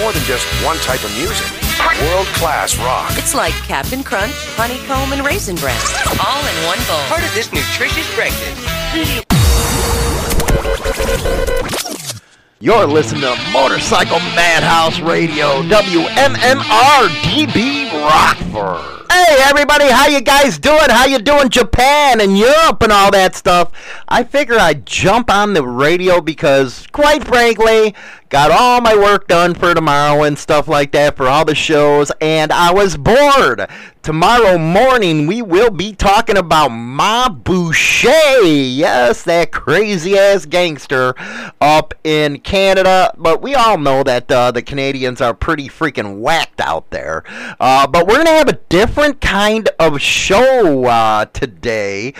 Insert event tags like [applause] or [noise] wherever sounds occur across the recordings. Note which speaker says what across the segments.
Speaker 1: More than just one type of music. World class rock.
Speaker 2: It's like Cap'n Crunch, honeycomb, and raisin bran, all in one bowl.
Speaker 3: Part of this nutritious breakfast.
Speaker 4: You're listening to Motorcycle Madhouse Radio, WMMR DB Rockford. Hey everybody, how you guys doing? How you doing Japan and Europe and all that stuff? I figure I'd jump on the radio because quite frankly, got all my work done for tomorrow and stuff like that for all the shows and I was bored. Tomorrow morning we will be talking about Mom Boucher. Yes, that crazy ass gangster up in Canada, but we all know that uh, the Canadians are pretty freaking whacked out there. Uh, but we're going to have a different kind of show uh, today,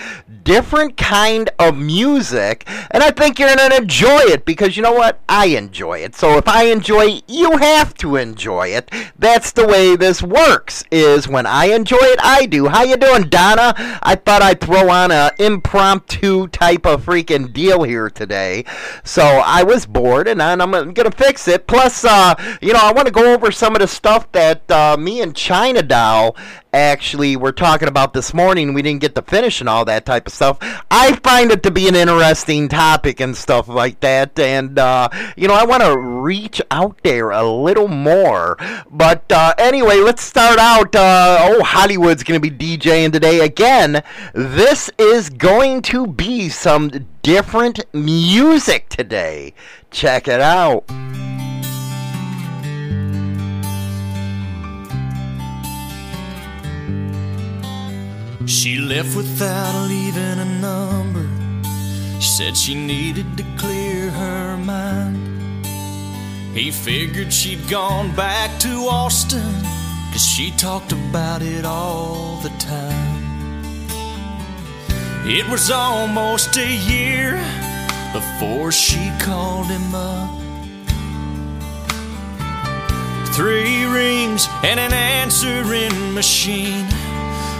Speaker 4: different kind of music, and I think you're going to enjoy it because you know what? I enjoy it. So if I enjoy you have to enjoy it. That's the way this works. Is when I enjoy it, I do. How you doing, Donna? I thought I'd throw on a impromptu type of freaking deal here today. So I was bored, and I'm gonna fix it. Plus, uh, you know, I want to go over some of the stuff that uh, me and China Doll actually were talking about this morning. We didn't get to finish and all that type of stuff. I find it to be an interesting topic and stuff like that. And, uh, you know, I want to reach out there a little more. But uh, anyway, let's start out. Uh, oh, Hollywood's going to be DJing today. Again, this is going to be some different music today. Check it out.
Speaker 5: She left without leaving a number. She said she needed to clear her mind. He figured she'd gone back to Austin, cause she talked about it all the time. It was almost a year before she called him up. Three rings and an answering machine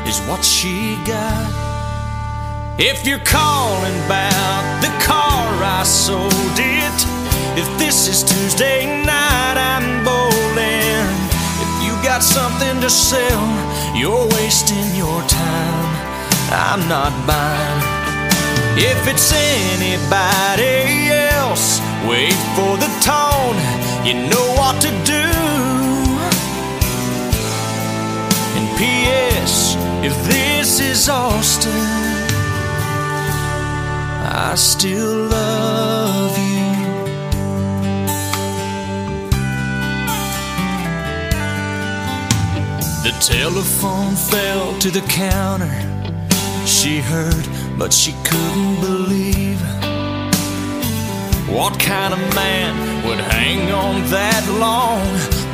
Speaker 5: is what she got. If you're calling about the car I sold it, if this is Tuesday night, I'm bowling. If you got something to sell, you're wasting your time. I'm not buying. If it's anybody else, wait for the tone. You know what to do. And P.S. If this is Austin, I still love you. The telephone fell to the counter. She heard, but she couldn't believe. What kind of man would hang on that long?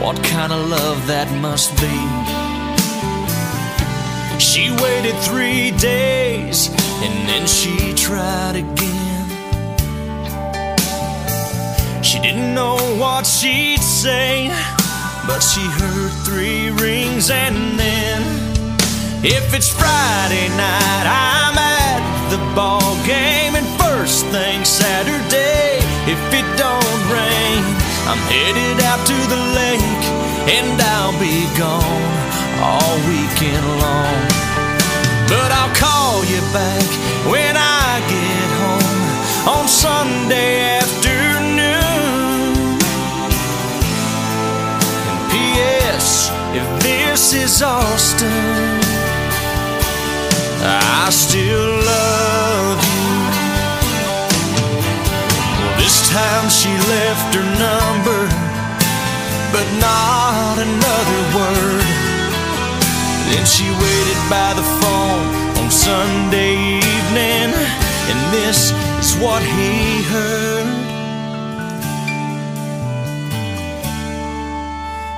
Speaker 5: What kind of love that must be? She waited three days and then she tried again. She didn't know what she'd say, but she heard three rings and then. If it's Friday night, I'm at the ball game, and first thing Saturday, if it don't rain, I'm headed out to the lake, and I'll be gone all weekend long. But I'll call you back when I get home on Sunday afternoon. And P.S. If this is Austin, I still love you. Well, this time she left her number, but not another word. Then she waited by the phone on Sunday evening, and this is what he heard.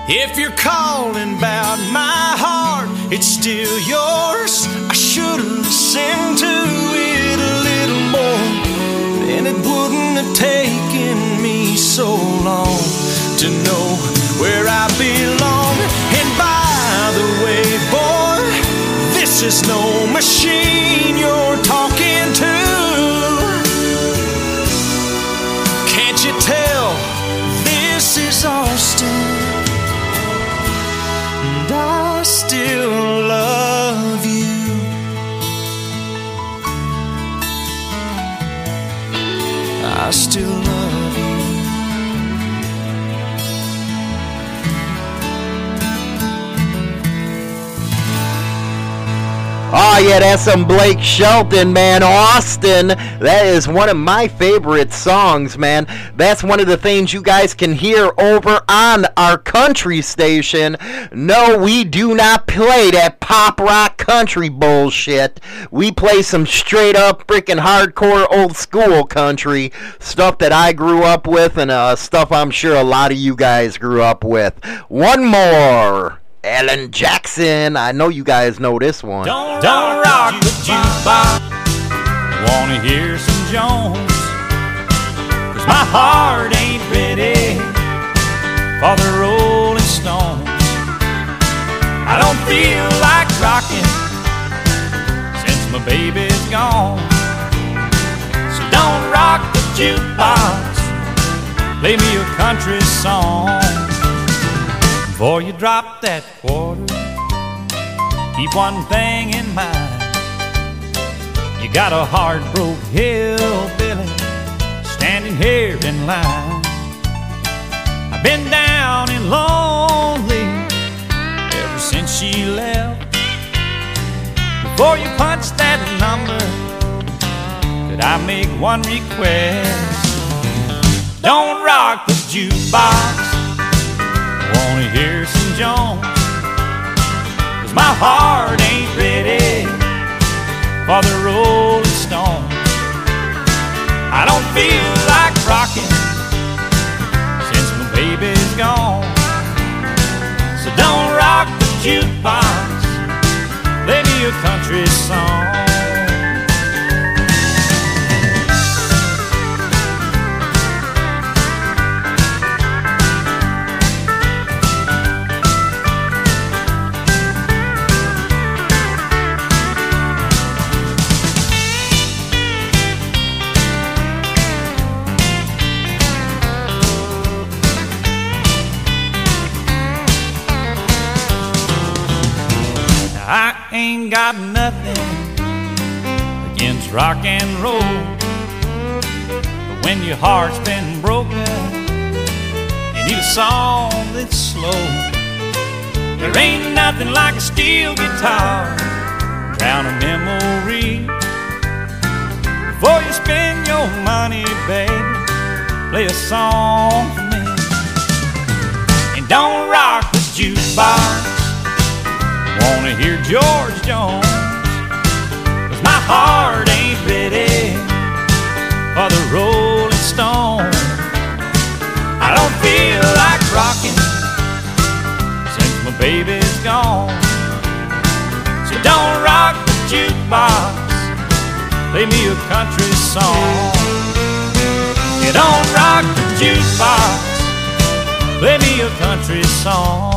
Speaker 6: If you're calling about my heart, it's still yours. I should've listened to it a little more. Then it wouldn't have taken me so long to know where I belong. The way, boy, this is no machine you're talking to. Can't you tell this is Austin? And I still love you. I still love you.
Speaker 4: Oh yeah, that's some Blake Shelton, man. Austin. That is one of my favorite songs, man. That's one of the things you guys can hear over on our country station. No, we do not play that pop rock country bullshit. We play some straight up freaking hardcore old school country stuff that I grew up with and uh, stuff I'm sure a lot of you guys grew up with. One more. Alan Jackson. I know you guys know this one.
Speaker 6: Don't, don't rock the jukebox. Wanna hear some Jones? Cause my heart ain't ready for the Rolling Stones. I don't feel like rocking since my baby's gone. So don't rock the jukebox. Play me a country song. Before you drop that quarter, keep one thing in mind. You got a hard hillbilly standing here in line. I've been down and lonely ever since she left. Before you punch that number, could I make one request? Don't rock the jukebox. Wanna hear some Jones? Cause my heart ain't ready for the Rolling Stones. I don't feel like rocking since my baby's gone. So don't rock the jukebox, play me a country song. Rock and roll. But when your heart's been broken, you need a song that's slow. There ain't nothing like a steel guitar, drown a memory. Before you spend your money, baby, play a song for me. And don't rock the jukebox. Wanna hear George Jones? Cause my heart ready for the Rolling Stone. I don't feel like rocking since my baby's gone. So don't rock the jukebox, play me a country song. You don't rock the jukebox, play me a country song.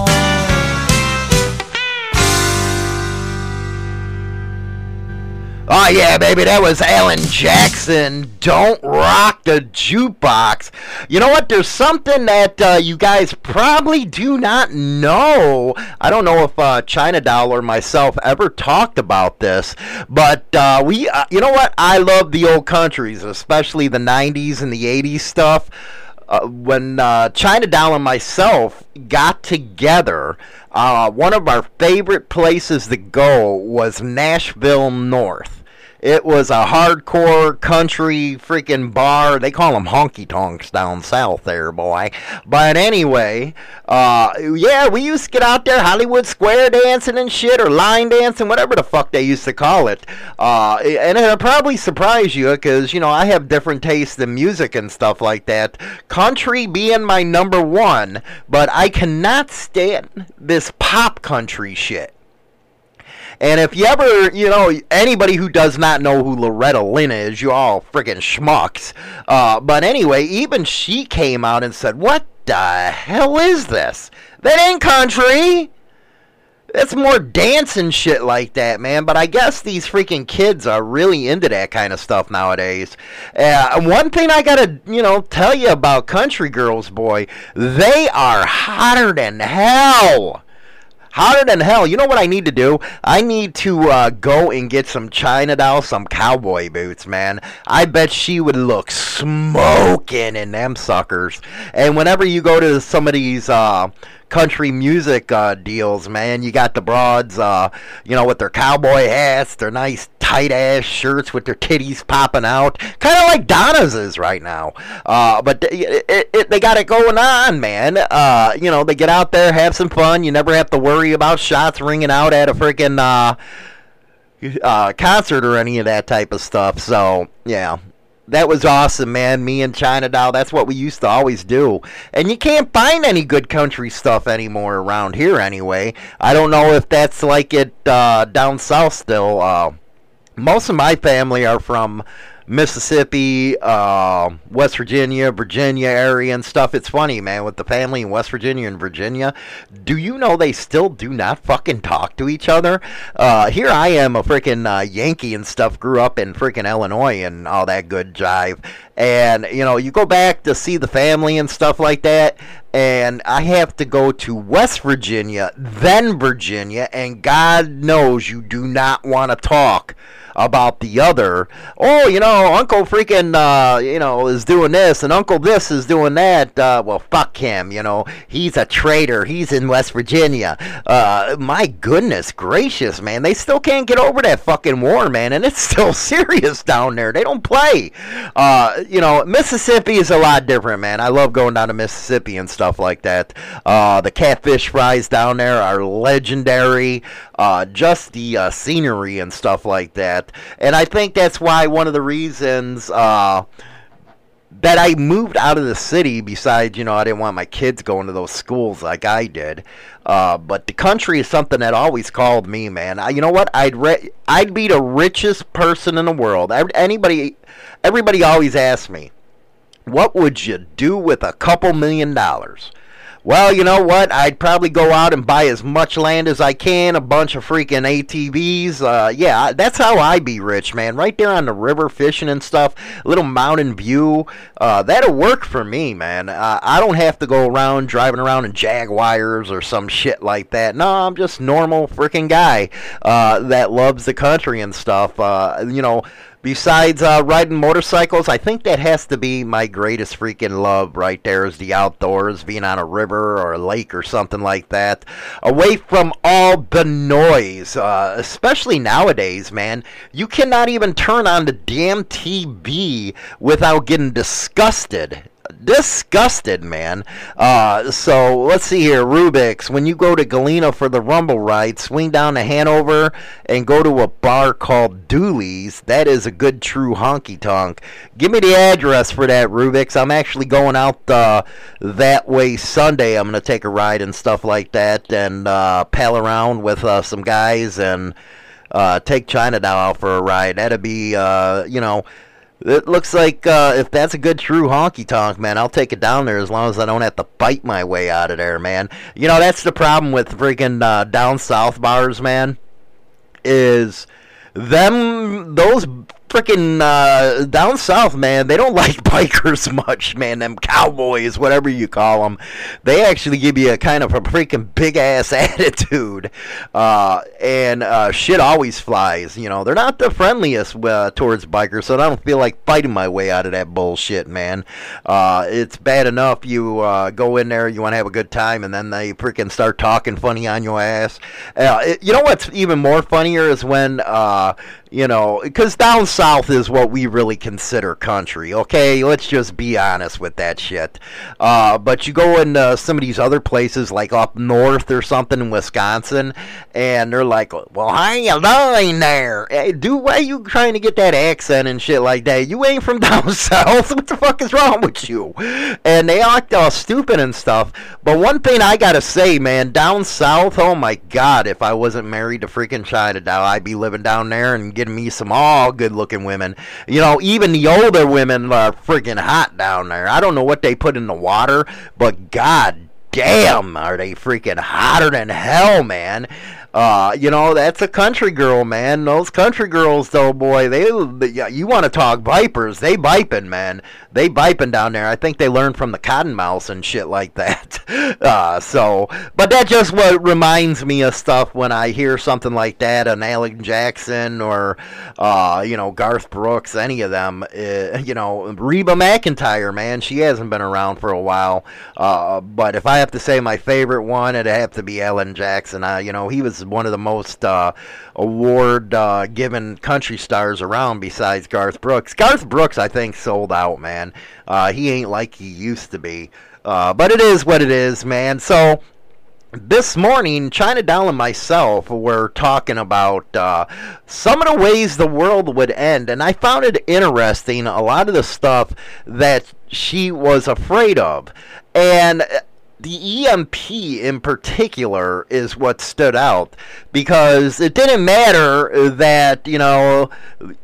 Speaker 4: Oh yeah, baby, that was Alan Jackson. Don't rock the jukebox. You know what? There's something that uh, you guys probably do not know. I don't know if uh, China Doll or myself ever talked about this, but uh, we, uh, you know what? I love the old countries, especially the '90s and the '80s stuff. Uh, when uh, China Doll and myself got together, uh, one of our favorite places to go was Nashville North. It was a hardcore country freaking bar. They call them honky tonks down south there, boy. But anyway, uh, yeah, we used to get out there Hollywood Square dancing and shit, or line dancing, whatever the fuck they used to call it. Uh, and it'll probably surprise you because, you know, I have different tastes in music and stuff like that. Country being my number one, but I cannot stand this pop country shit. And if you ever, you know, anybody who does not know who Loretta Lynn is, you all freaking schmucks. Uh, but anyway, even she came out and said, What the hell is this? That ain't country. It's more dancing shit like that, man. But I guess these freaking kids are really into that kind of stuff nowadays. Uh, one thing I gotta, you know, tell you about country girls, boy, they are hotter than hell hotter than hell. You know what I need to do? I need to uh, go and get some China doll, some cowboy boots, man. I bet she would look smoking in them suckers. And whenever you go to some of these uh, country music uh, deals, man. You got the broads, uh, you know, with their cowboy hats, their nice tight ass shirts with their titties popping out, kind of like Donna's is right now. Uh, but it, it, it, they got it going on, man. Uh, you know, they get out there, have some fun. You never have to worry about shots ringing out at a freaking uh, uh, concert or any of that type of stuff. So yeah, that was awesome, man. Me and China Doll, that's what we used to always do. And you can't find any good country stuff anymore around here, anyway. I don't know if that's like it uh, down south still. Uh, most of my family are from Mississippi, uh, West Virginia, Virginia area and stuff. It's funny, man, with the family in West Virginia and Virginia. Do you know they still do not fucking talk to each other? Uh, here I am, a freaking uh, Yankee and stuff, grew up in freaking Illinois and all that good jive. And, you know, you go back to see the family and stuff like that, and I have to go to West Virginia, then Virginia, and God knows you do not want to talk about the other. Oh, you know, Uncle freaking, uh, you know, is doing this, and Uncle this is doing that. Uh, well, fuck him. You know, he's a traitor. He's in West Virginia. Uh, my goodness gracious, man, they still can't get over that fucking war, man, and it's [laughs] still serious down there. They don't play. Uh, you know, Mississippi is a lot different, man. I love going down to Mississippi and stuff like that. Uh, the catfish fries down there are legendary. Uh, just the scenery and stuff like that. And I think that's why one of the reasons uh, that I moved out of the city, besides, you know, I didn't want my kids going to those schools like I did. Uh, but the country is something that always called me, man. I, you know what? I'd re- I'd be the richest person in the world. Anybody, everybody always asks me, what would you do with a couple million dollars? Well, you know what? I'd probably go out and buy as much land as I can, a bunch of freaking ATVs. Uh, yeah, that's how I be rich, man. Right there on the river fishing and stuff, little mountain view. Uh, that'll work for me, man. Uh, I don't have to go around driving around in Jaguars or some shit like that. No, I'm just normal freaking guy uh, that loves the country and stuff. Uh, you know Besides uh, riding motorcycles, I think that has to be my greatest freaking love right there is the outdoors, being on a river or a lake or something like that. Away from all the noise, uh, especially nowadays, man. You cannot even turn on the damn TV without getting disgusted disgusted, man. Uh, so let's see here, Rubik's. When you go to Galena for the Rumble ride, swing down to Hanover and go to a bar called Dooley's. That is a good true honky tonk. Give me the address for that, Rubik's. I'm actually going out uh, that way Sunday. I'm gonna take a ride and stuff like that, and uh, pal around with uh, some guys and uh, take China Doll out for a ride. That'd be, uh, you know it looks like uh, if that's a good true honky tonk, man, I'll take it down there as long as I don't have to bite my way out of there, man. You know, that's the problem with freaking uh, down south bars, man. Is them those freaking uh, down south, man, they don't [laughs] like bikers much, man. Them cowboys, whatever you call them, they actually give you a kind of a freaking big ass [laughs] attitude, uh, and uh, shit always flies. You know, they're not the friendliest uh, towards bikers, so I don't feel like fighting my way out of that bullshit, man. Uh, it's bad enough you uh, go in there, you want to have a good time, and then they freaking start talking funny on your ass. It, you know what's even more funnier is when you know, because down south is what we really consider country. Okay, let's just be honest with that shit. Uh, but you go into some of these other places, like up north or something in Wisconsin, and they're like, "Well, how you doing there? Hey, dude, why you trying to get that accent and shit like that? You ain't from [laughs] down south. What the fuck is wrong with you?" And they act all stupid and stuff. But one thing I gotta say, man, down south, oh my god, if I wasn't married to freaking China I'd be living down there and getting me some all good looking women. You know, even the older women are freaking hot down there. I don't know what they put in the water, but god damn, are they freaking hotter than hell, man. Uh, you know, that's a country girl, man. Those country girls, though, boy, they, you want to talk vipers? They viping, man. They viping down there. I think they learned from the cottonmouths and shit like that. [laughs] Uh, so, but that just what reminds me of stuff when I hear something like that, an Alan Jackson or, uh, you know, Garth Brooks, any of them. Uh, you know, Reba McEntire, man, she hasn't been around for a while. Uh, but if I have to say my favorite one, it'd have to be Alan Jackson. Uh, you know, he was one of the most uh, award uh, given country stars around besides Garth Brooks. Garth Brooks, I think, sold out, man. Uh, he ain't like he used to be. Uh, but it is what it is, man. So this morning, China Doll and myself were talking about uh, some of the ways the world would end, and I found it interesting a lot of the stuff that she was afraid of. And the EMP in particular is what stood out because it didn't matter that, you know,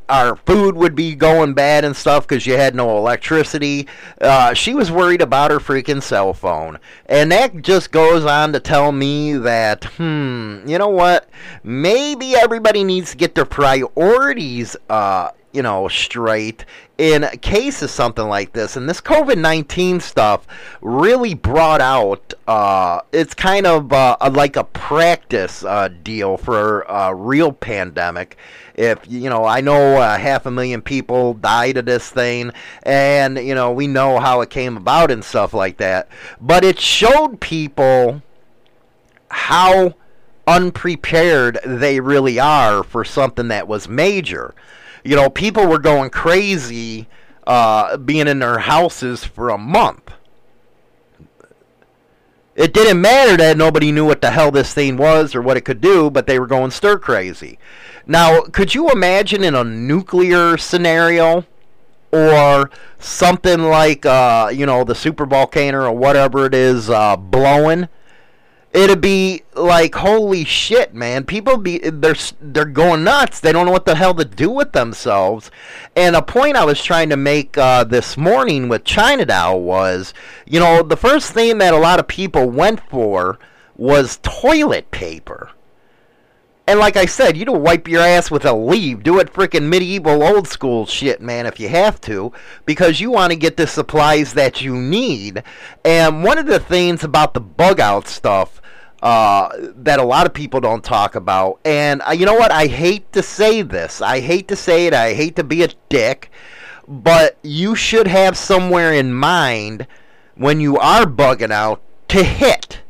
Speaker 4: our food would be going bad and stuff because you had no electricity. Uh, she was worried about her freaking cell phone. And that just goes on to tell me that, hmm, you know what? Maybe everybody needs to get their priorities uh, you know, straight in case of something like this. And this COVID 19 stuff really brought out, uh, it's kind of uh, a, like a practice uh, deal for a real pandemic. If, you know, I know uh, half a million people died of this thing, and, you know, we know how it came about and stuff like that. But it showed people how unprepared they really are for something that was major you know, people were going crazy uh, being in their houses for a month. It didn't matter that nobody knew what the hell this thing was or what it could do, but they were going stir crazy. Now, could you imagine in a nuclear scenario or something like, uh, you know, the super volcano or whatever it is uh, blowing? It'd be like holy shit man people be they're they're going nuts they don't know what the hell to do with themselves and a point i was trying to make uh, this morning with china doll was you know the first thing that a lot of people went for was toilet paper and like I said, you don't wipe your ass with a leaf. Do it freaking medieval old school shit, man, if you have to, because you want to get the supplies that you need. And one of the things about the bug out stuff uh, that a lot of people don't talk about. And uh, you know what? I hate to say this. I hate to say it. I hate to be a dick. But you should have somewhere in mind when you are bugging out to hit.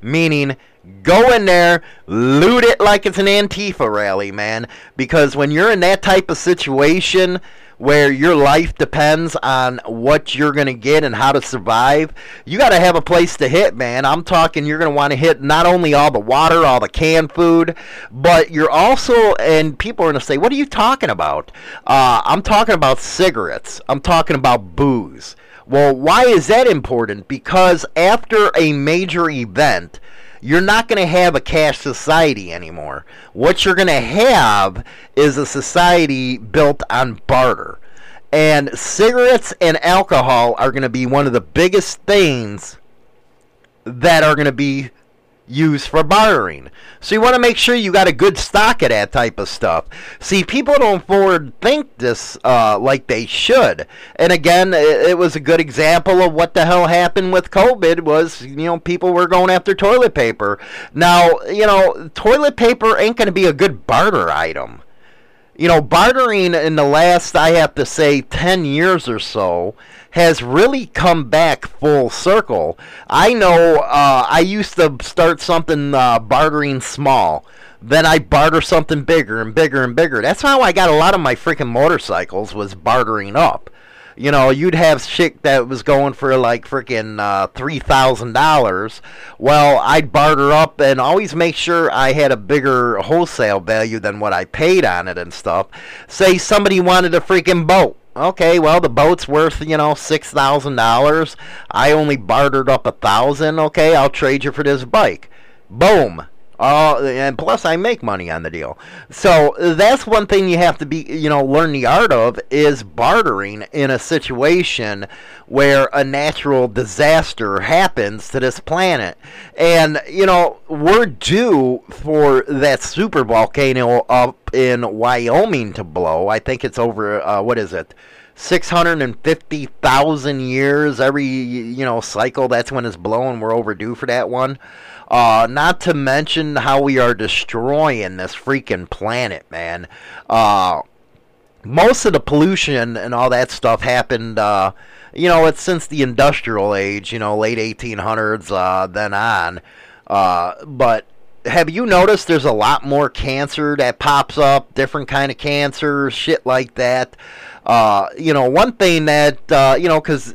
Speaker 4: Meaning, go in there, loot it like it's an Antifa rally, man. Because when you're in that type of situation, where your life depends on what you're going to get and how to survive, you got to have a place to hit, man. I'm talking you're going to want to hit not only all the water, all the canned food, but you're also, and people are going to say, what are you talking about? Uh, I'm talking about cigarettes. I'm talking about booze. Well, why is that important? Because after a major event, you're not going to have a cash society anymore. What you're going to have is a society built on barter. And cigarettes and alcohol are going to be one of the biggest things that are going to be used for bartering. So you want to make sure you got a good stock of that type of stuff. See, people don't forward think this uh, like they should. And again, it, it, was a good example of what the hell happened with COVID. Was you know people were going after toilet paper. Now you know toilet paper ain't going to be a good barter item. You know, bartering in the last, I have to say, 10 years or so has really come back full circle. I know uh, I used to start something uh, bartering small. Then I barter something bigger and bigger and bigger. That's how I got a lot of my freaking motorcycles was bartering up. You know, you'd have shit that was going for like freaking uh, three thousand dollars. Well, I'd barter up and always make sure I had a bigger wholesale value than what I paid on it and stuff. Say somebody wanted a freaking boat okay, well the boat's worth you know six thousand dollars. I only bartered up a thousand. Okay, I'll trade you for this bike. Boom. Uh, and plus, I make money on the deal. So that's one thing you have to be, you know, learn the art of is bartering in a situation where a natural disaster happens to this planet. And you know, we're due for that super volcano up in Wyoming to blow. I think it's over. Uh, what is it? 650,000 years every you know cycle that's when it's blowing we're overdue for that one uh, not to mention how we are destroying this freaking planet man. Uh, most of the pollution and all that stuff happened uh, you know it's since the industrial age you know late 1800s uh, then on. Uh, but have you noticed there's a lot more cancer that pops up different kind of cancer shit like that? Uh, you know, one thing that, uh, you know, because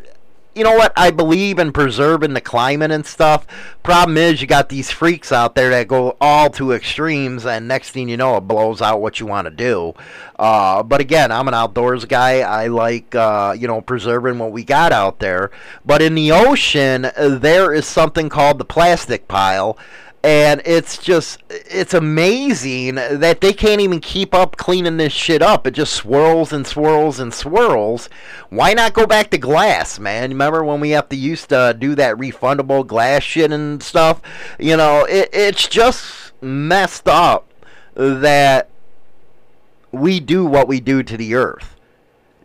Speaker 4: you know what? I believe in preserving the climate and stuff. Problem is, you got these freaks out there that go all to extremes, and next thing you know, it blows out what you want to do. Uh, but again, I'm an outdoors guy. I like, uh, you know, preserving what we got out there. But in the ocean, there is something called the plastic pile and it's just it's amazing that they can't even keep up cleaning this shit up. It just swirls and swirls and swirls. Why not go back to glass man? Remember when we have to used to do that refundable glass shit and stuff? You know it, it's just messed up that we do what we do to the earth.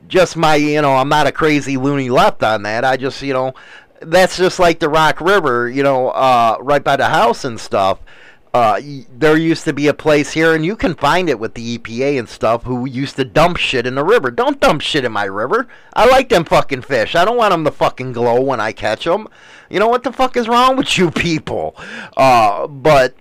Speaker 4: Just my you know i'm not a crazy loony left on that. I just you know that's just like the Rock River, you know, uh, right by the house and stuff. Uh, there used to be a place here, and you can find it with the EPA and stuff, who used to dump shit in the river. Don't dump shit in my river. I like them fucking fish. I don't want them to fucking glow when I catch them. You know what the fuck is wrong with you [laughs] people? Uh, but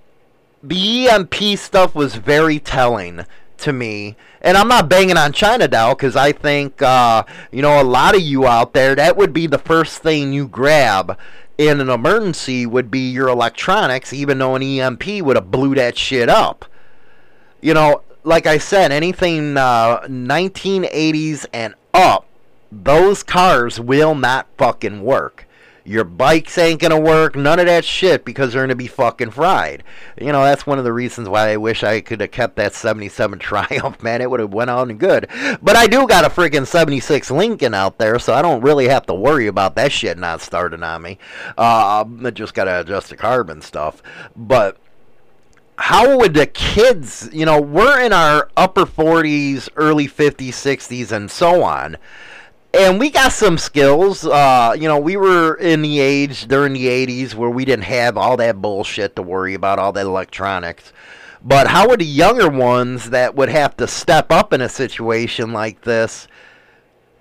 Speaker 4: the EMP stuff was very telling to me. And I'm not banging on China Doll because I think, uh, you know, a lot of you out there, that would be the first thing you grab in an emergency would be your electronics, even though an EMP would have blew that shit up. You know, like I said, anything uh, 1980s and up, those cars will not fucking work. Your bikes ain't gonna work, none of that shit because they're gonna be fucking fried. You know, that's one of the reasons why I wish I could have kept that 77 [laughs] Triumph, man. It would have went on good. But I do got a freaking 76 Lincoln out there, so I don't really have to worry about that shit not starting on me. Uh, I just gotta adjust the carbon stuff. But how would the kids, you know, we're in our upper 40s, early 50s, 60s, and so on and we got some skills. Uh, you know, we were in the age during the 80s where we didn't have all that bullshit to worry about, all that electronics. But how would the younger ones that would have to step up in a situation like this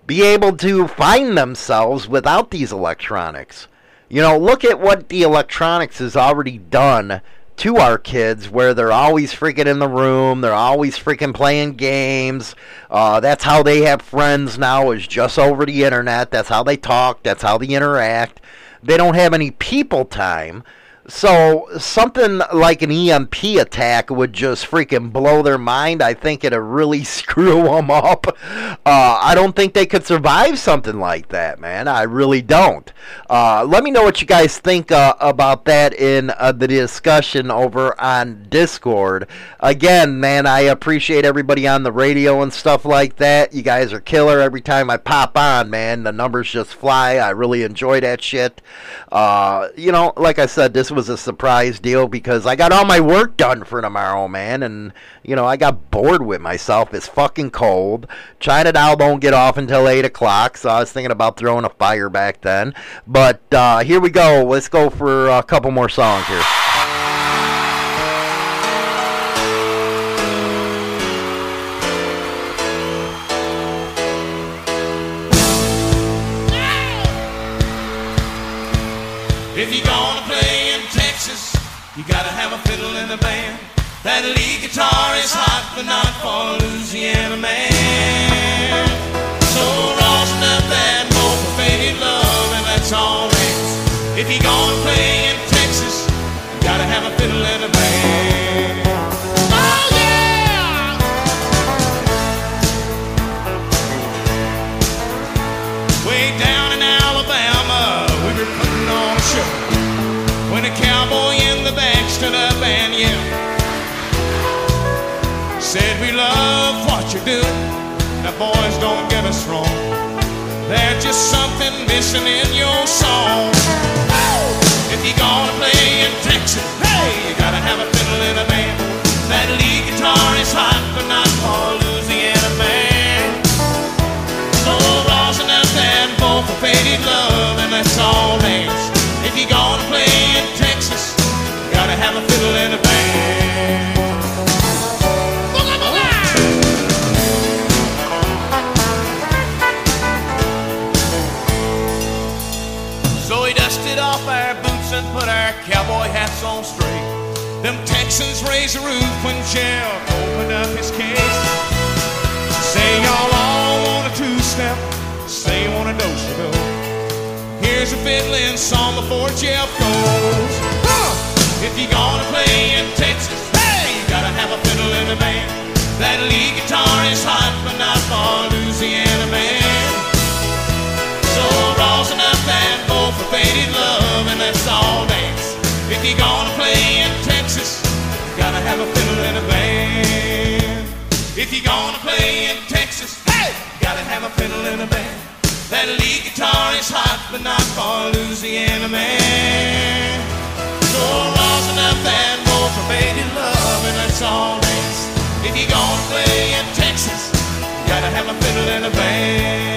Speaker 4: be able to find themselves without these electronics? You know, look at what the electronics has already done to our kids where they're always freaking in the room, they're always freaking playing games. Uh, that's how they have friends now, is just over the internet. That's how they talk, that's how they interact. They don't have any people time. So something like an EMP attack would just freaking blow their mind. I think it'd really [laughs] screw them up. Uh, I don't think they could survive something like that, man. I really don't. Uh, let me know what you guys think uh, about that in uh, the discussion over on Discord. Again, man, I appreciate everybody on the radio and stuff like that. You guys are killer every time I pop on, man. The numbers just fly. I really enjoy that shit. Uh, you know, like I said, this was a surprise deal because I got all my work done for tomorrow, man, and you know I got bored with myself. It's fucking cold. China Doll don't get off until eight o'clock, so I was thinking about throwing a fire back then. But uh, here we go. Let's go for a couple more songs here.
Speaker 7: You gotta have a fiddle in the band. That lead guitar is hot, but not for Louisiana man. You're. Now, boys, don't get us wrong. There's just something missing in your song. If you're gonna play Them raised the roof when Jeff opened up his case. Say y'all all want a two-step, say you want a do-si-do. Here's a fiddling song before Jeff goes. Huh! If you're gonna play in Texas, hey, you gotta have a fiddle in the band. That lead guitar is hot, but not for Louisiana man. So rosin up and bowl for faded love, and let's all dance. If you're gonna have a fiddle in a band. If you're gonna play in Texas, hey, gotta have a fiddle in a band. That lead guitar is hot, but not for Louisiana man. So rosin up and bowl for faded love, and let's all dance. If you're gonna play in Texas, gotta have a fiddle in a band.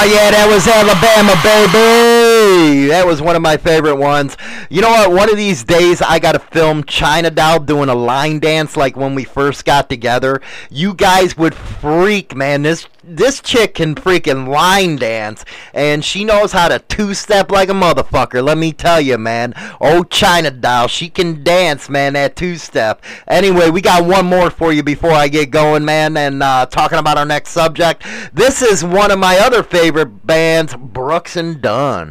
Speaker 4: Oh yeah, that was Alabama, baby. That was one of my favorite ones. You know what? One of these days, I gotta film China Doll doing a line dance like when we first got together. You guys would freak, man. This this chick can freaking line dance, and she knows how to two step like a motherfucker. Let me tell you, man. Oh, China Doll, she can dance, man. That two step. Anyway, we got one more for you before I get going, man. And uh, talking about our next subject, this is one of my other favorite bands, Brooks and Dunn.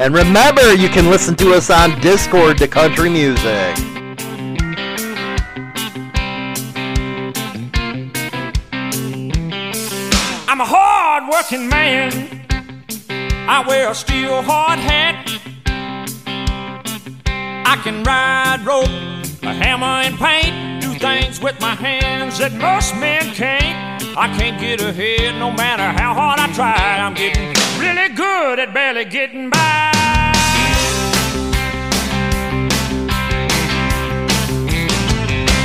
Speaker 4: And remember, you can listen to us on Discord to country music.
Speaker 6: I'm a hard working man. I wear a steel hard hat. I can ride rope, a hammer and paint, things with my hands that most men can't. I can't get ahead no matter how hard I try. I'm getting really good at barely getting by.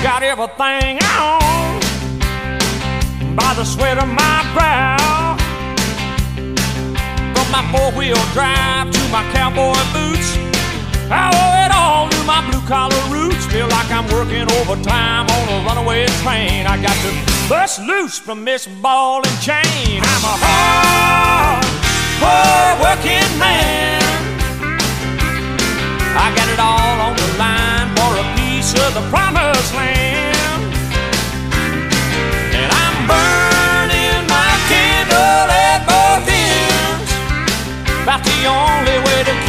Speaker 6: Got everything I own by the sweat of my brow. From my four-wheel drive to my cowboy boots, I owe it all to my blue-collar roots. Feel like I'm working overtime on a runaway train. I got to bust loose from this ball and chain. I'm a hard, hard working man. I got it all on the line for a piece of the promised land. And I'm burning my candle at both ends. About the only way to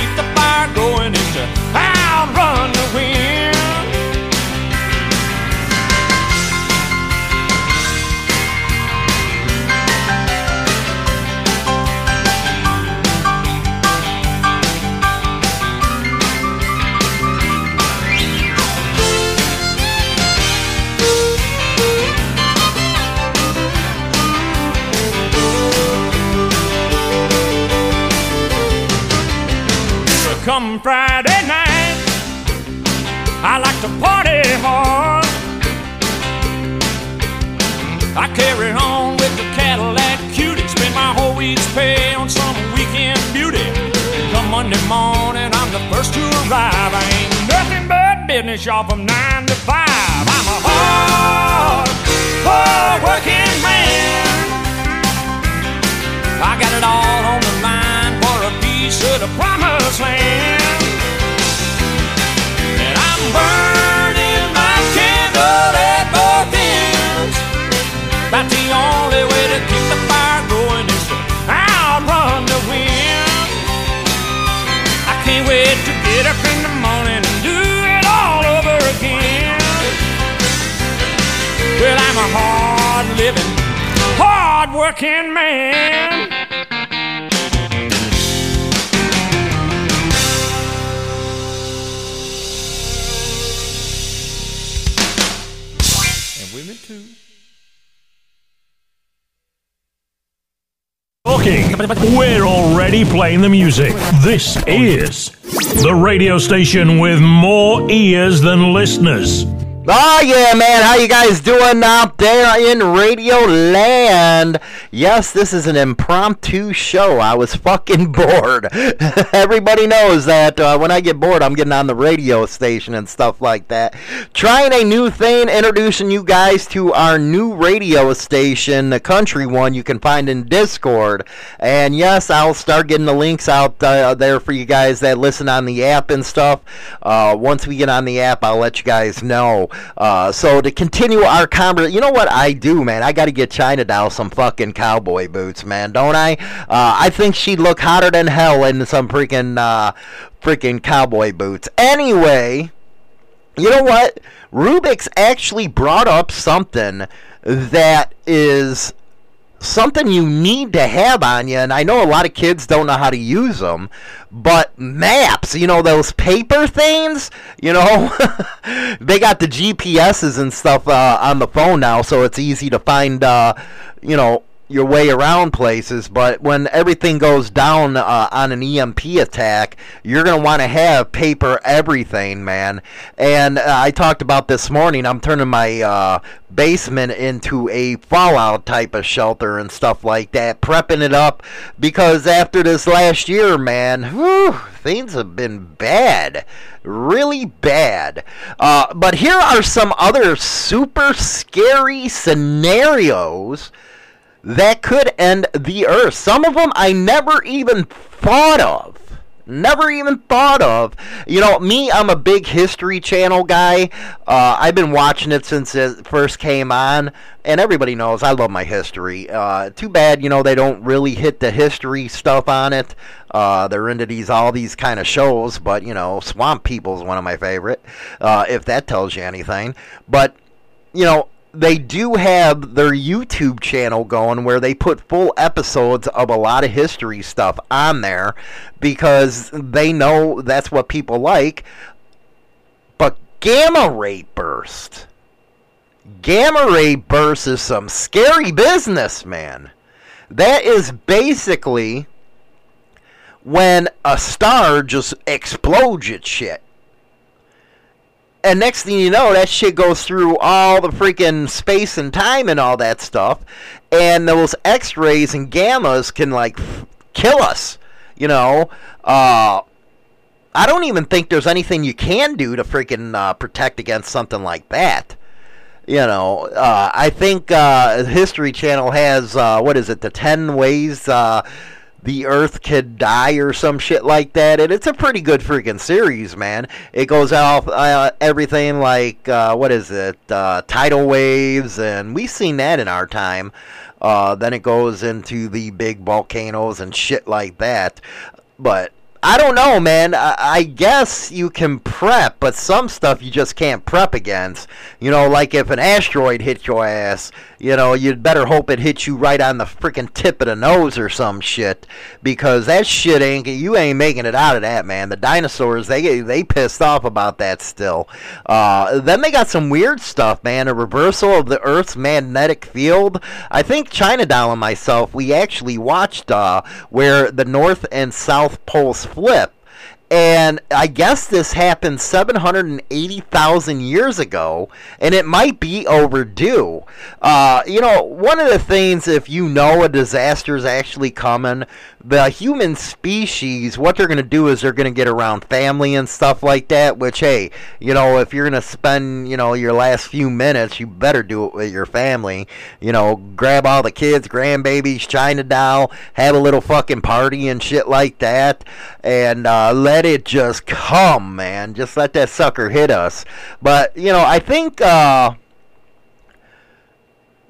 Speaker 6: come Friday night, I like to party hard. I carry on with the Cadillac cutie, spend my whole week's pay on some weekend beauty. Come Monday morning, I'm the first to arrive. I ain't nothing but business, y'all, from nine to five. I'm a hard, hard working man. I got it all on of the promised land. And I'm burning my candle at both ends. About the only way to keep the fire going is to outrun the wind. I can't wait to get up in the morning and do it all over again. Well, I'm a hard living, hard working man.
Speaker 8: Okay, we're already playing the music. This is the radio station with more ears than listeners.
Speaker 4: Oh yeah, man! How you guys doing out there in Radio Land? Yes, this is an impromptu show. I was fucking [laughs] bored. [laughs] Everybody knows that uh, when I get bored, I'm getting on the radio station and stuff like that. Trying a new thing, introducing you guys to our new radio station, the country one. You can find in Discord. And yes, I'll start getting the links out uh, there for you guys that listen on the app and stuff. Uh, once we get on the app, I'll let you guys know. Uh, so to continue our conversation, you know what I do, man? I got to get China Doll some fucking cowboy boots, man, don't I? Uh, I think she'd look hotter than hell in some freaking, uh, freaking cowboy boots. Anyway, you know what? Rubik's actually brought up something that is something you need to have on you and i know a lot of kids don't know how to use them but maps you know those paper things you know [laughs] they got the gps's and stuff uh, on the phone now so it's easy to find uh, you know your way around places, but when everything goes down uh, on an EMP attack, you're going to want to have paper everything, man. And uh, I talked about this morning, I'm turning my uh, basement into a fallout type of shelter and stuff like that, prepping it up because after this last year, man, whew, things have been bad. Really bad. Uh, but here are some other super scary scenarios that could end the earth. Some of them I never even thought of. Never even thought of. You know, me, I'm a big History Channel guy. Uh, I've been watching it since it first came on, and everybody knows I love my history. Uh, too bad, you know, they don't really hit the history stuff on it. Uh, they're into these all these kind of shows, but you know, Swamp People is one of my favorite. Uh, if that tells you anything, but you know, they do have their YouTube channel going where they put full episodes of a lot of history stuff on there because they know that's what people like. But gamma ray burst. Gamma ray burst is some scary business, man. That is basically when a star just explodes its shit and next thing you know, that shit goes through all the freaking space and time and all that stuff, and those X-rays and gammas can like f- kill us. You know, uh, I don't even think there's anything you can do to freaking uh, protect against something like that. You know, uh, I think uh, History Channel has uh, what is it, the ten ways uh, the Earth could die or some shit like that, and it's a pretty good freaking series, man. It goes off uh, everything like uh, what is it, uh, tidal waves, and we've seen that in our time. Uh, then it goes into the big volcanoes and shit like that. But I don't know, man. I, I guess you can prep, but some stuff you just can't prep against. You know, like if an asteroid hit your ass, you know, you'd better hope it hits you right on the freaking tip of the nose or some shit, because that shit ain't you ain't making it out of that, man. The dinosaurs they they pissed off about that still. Uh, then they got some weird stuff, man. A reversal of the Earth's magnetic field. I think China Doll and myself we actually watched uh, where the North and South poles flip. And I guess this happened 780,000 years ago, and it might be overdue. Uh, you know, one of the things, if you know a disaster is actually coming, the human species, what they're going to do is they're going to get around family and stuff like that, which, hey, you know, if you're going to spend, you know, your last few minutes, you better do it with your family. You know, grab all the kids, grandbabies, China doll, have a little fucking party and shit like that, and uh, let it just come, man. Just let that sucker hit us. But, you know, I think uh,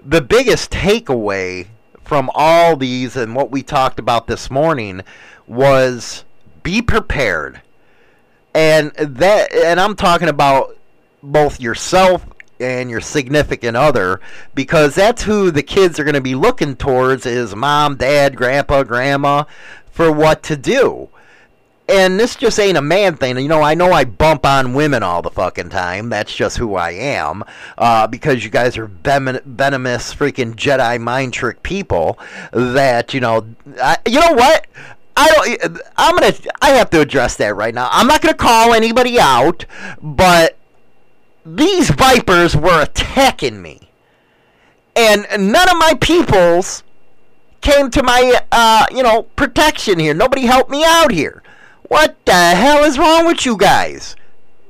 Speaker 4: the biggest takeaway from all these and what we talked about this morning was be prepared. And that and I'm talking about both yourself and your significant other because that's who the kids are going to be looking towards is mom, dad, grandpa, grandma for what to do and this just ain't a man thing. You know, I know I bump on women all the fucking time. That's just who I am. Uh, because you guys are venomous, freaking Jedi mind trick people. That you know, I, you know what? I don't. I'm gonna. I have to address that right now. I'm not gonna call anybody out, but these vipers were attacking me, and none of my peoples came to my, uh, you know, protection here. Nobody helped me out here. What the hell is wrong with you guys?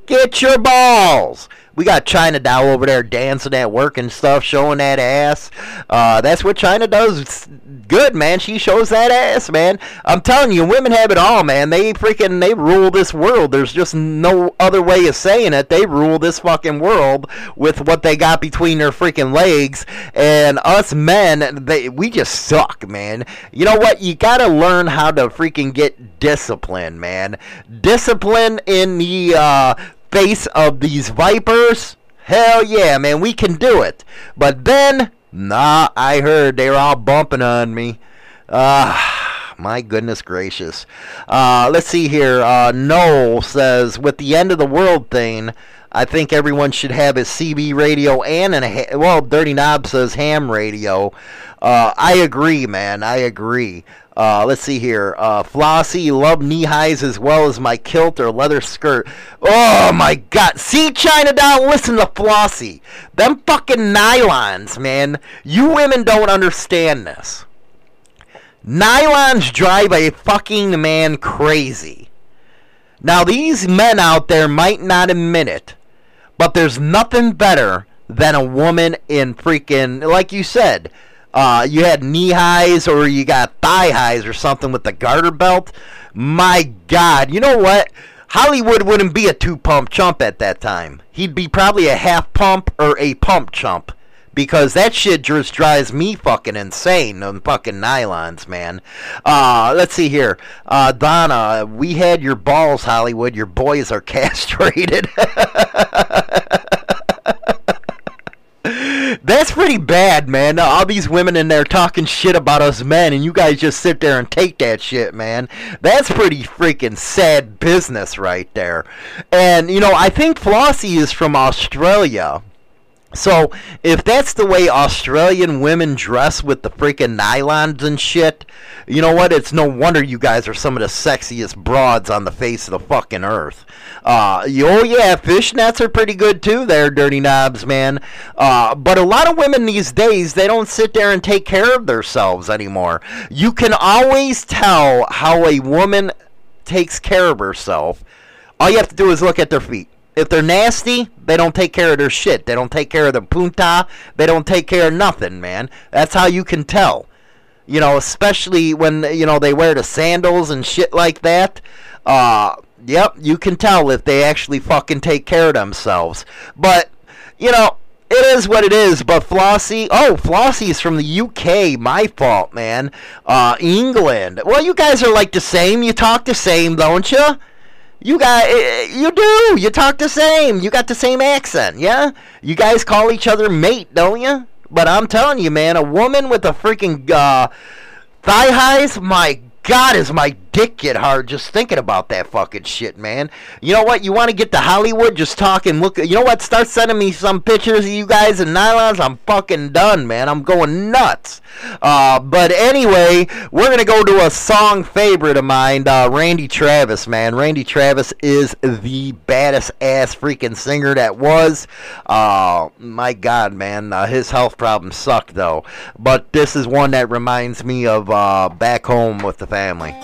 Speaker 4: Get your balls. We got China Doll over there dancing at work and stuff, showing that ass. Uh, that's what China does good, man. She shows that ass, man. I'm telling you, women have it all, man. They freaking they rule this world. There's just no other way of saying it. They rule this fucking world with what they got between their freaking legs. And us men, they we just suck, man. You know what? You gotta learn how to freaking get discipline, man. Discipline in the uh, face of these vipers? Hell yeah, man, we can do it. But then, nah, I heard they were all bumping on me. Ah. my goodness gracious. Uh, let's see here. Uh, Noel says, with the end of the world thing, I think everyone should have a CB radio and a well, Dirty Knob says ham radio. Uh, I agree, man. I agree. Uh, let's see here. Uh, Flossie, love knee highs as well as my kilt or leather skirt. Oh my god. See, China Doll, listen to Flossie. Them fucking nylons, man. You women don't understand this. Nylons drive a fucking man crazy. Now, these men out there might not admit it, but there's nothing better than a woman in freaking, like you said, uh, you had knee highs or you got thigh highs or something with the garter belt. My God, you know what? Hollywood wouldn't be a two pump chump at that time. He'd be probably a half pump or a pump chump. Because that shit just drives me fucking insane. Them fucking nylons, man. Uh, let's see here. Uh, Donna, we had your balls, Hollywood. Your boys are [laughs] castrated. [laughs] That's pretty bad, man. All these women in there talking shit about us men, and you guys just sit there and take that shit, man. That's pretty freaking sad business right there. And, you know, I think Flossie is from Australia. So, if that's the way Australian women dress with the freaking nylons and shit, you know what? It's no wonder you guys are some of the sexiest broads on the face of the fucking earth. Uh, oh yeah, fishnets are pretty good too. There, dirty knobs, man. Uh, but a lot of women these days, they don't sit there and take care of themselves anymore. You can always tell how a woman takes care of herself. All you have to do is look at their feet if they're nasty, they don't take care of their shit. They don't take care of their punta. They don't take care of nothing, man. That's how you can tell. You know, especially when you know they wear the sandals and shit like that. Uh, yep, you can tell if they actually fucking take care of themselves. But you know, it is what it is. But Flossie, oh, Flossie's from the UK. My fault, man. Uh, England. Well, you guys are like the same. You talk the same, don't you? You got, eh, eh, you do. You talk the same. You got the same accent, yeah? You guys call each other mate, don't you? But I'm telling you, man, a woman with a freaking uh, thigh highs, my God, is my dick get hard just thinking about that fucking shit, man. You know what? You want to get to Hollywood? Just talking. look. You know what? Start sending me some pictures of you guys in nylons. I'm fucking done, man. I'm going nuts. Uh, but anyway, we're gonna go to a song favorite of mine, uh, Randy Travis, man. Randy Travis is the baddest ass freaking singer that was. Uh, my God, man, uh, his health problems suck though. But this is one that reminds me of uh, back home with the family.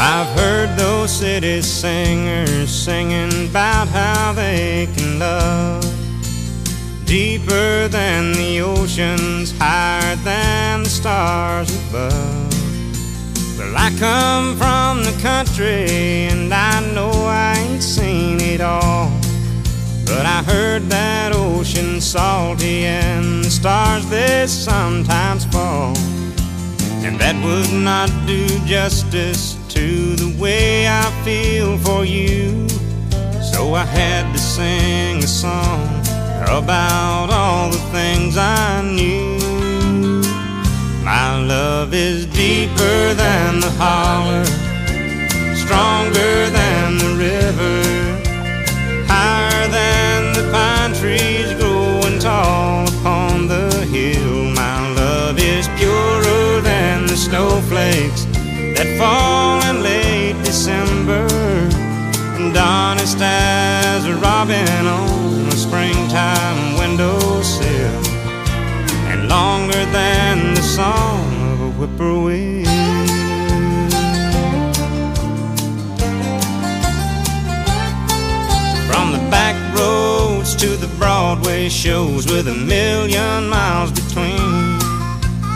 Speaker 9: I've heard those city singers singing about how they can love deeper than the oceans, higher than the stars above. Well, I come from the country and I know I ain't seen it all. But I heard that ocean salty and the stars they sometimes fall. And that would not do justice to the way I feel for you. So I had to sing a song about all the things I knew. My love is deeper than the holler, stronger than the river, higher than the pine trees growing tall upon the hill. My love is purer than the snowflakes that fall honest as a robin on a springtime windowsill and longer than the song of a whippoorwill. From the back roads to the Broadway shows with a million miles between,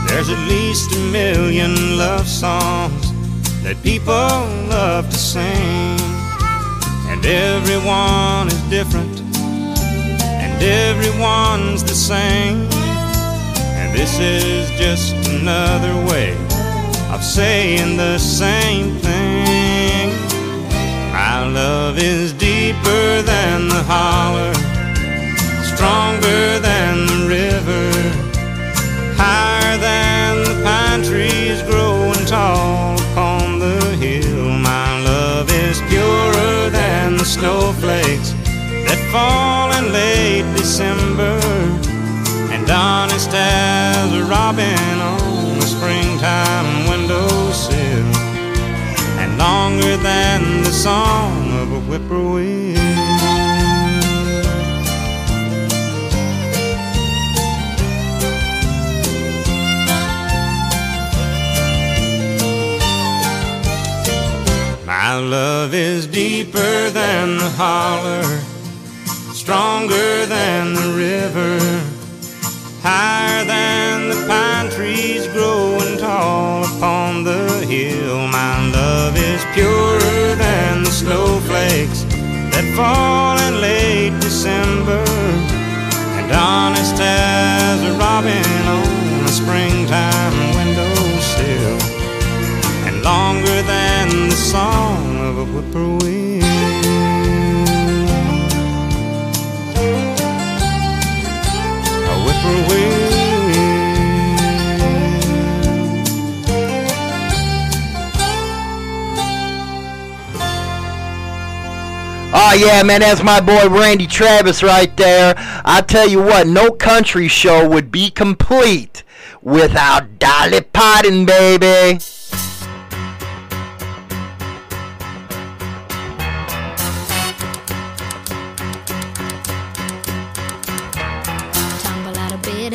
Speaker 9: there's at least a million love songs that people love to sing. And everyone is different, and everyone's the same. And this is just another way of saying the same thing. My love is deeper than the holler, stronger than the river, higher than the pine trees growing tall snowflakes that fall in late December and honest as a robin on a springtime windowsill, and longer than the song of a whippoorwill. My love is deeper than the holler, stronger than the river higher than the pine trees growing tall upon the hill. My love is purer than the snowflakes that fall in late December, and honest as a robin on a springtime windowsill, and longer than the song a whippoorwill. A whippoorwill.
Speaker 4: Oh yeah, man, that's my boy Randy Travis right there. I tell you what, no country show would be complete without Dolly Parton, baby.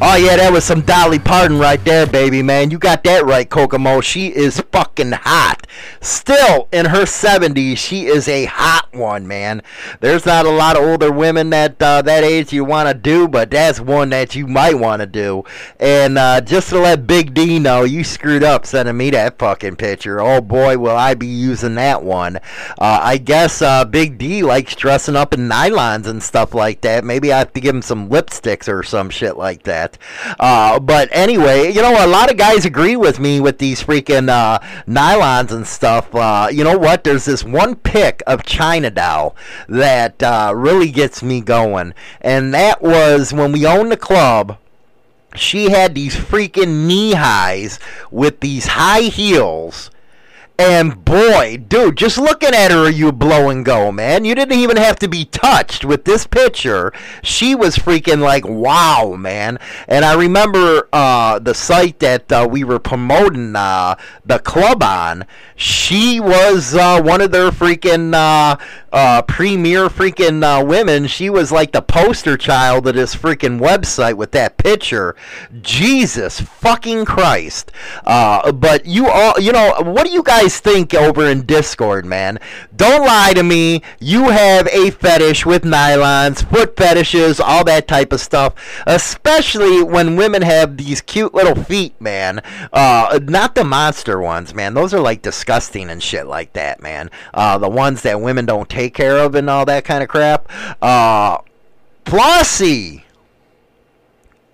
Speaker 4: Oh yeah, that was some Dolly Parton right there, baby man. You got that right, Kokomo. She is fucking hot. Still in her 70s, she is a hot one, man. There's not a lot of older women that uh, that age you want to do, but that's one that you might want to do. And uh, just to let Big D know, you screwed up sending me that fucking picture. Oh boy, will I be using that one. Uh, I guess uh, Big D likes dressing up in nylons and stuff like that. Maybe I have to give him some lipsticks or some shit like that. Uh, but anyway, you know, a lot of guys agree with me with these freaking uh, nylons and stuff. Uh, you know what? There's this one pic of China Doll that uh, really gets me going, and that was when we owned the club. She had these freaking knee highs with these high heels. And boy, dude, just looking at her, you blow and go, man. You didn't even have to be touched with this picture. She was freaking like, wow, man. And I remember uh, the site that uh, we were promoting uh, the club on. She was uh, one of their freaking uh, premier freaking uh, women. She was like the poster child of this freaking website with that picture. Jesus fucking Christ. Uh, but you all, you know, what do you guys think over in Discord, man? Don't lie to me. You have a fetish with nylons, foot fetishes, all that type of stuff. Especially when women have these cute little feet, man. Uh, not the monster ones, man. Those are like disgusting and shit like that, man. Uh, the ones that women don't take care of and all that kind of crap. Uh.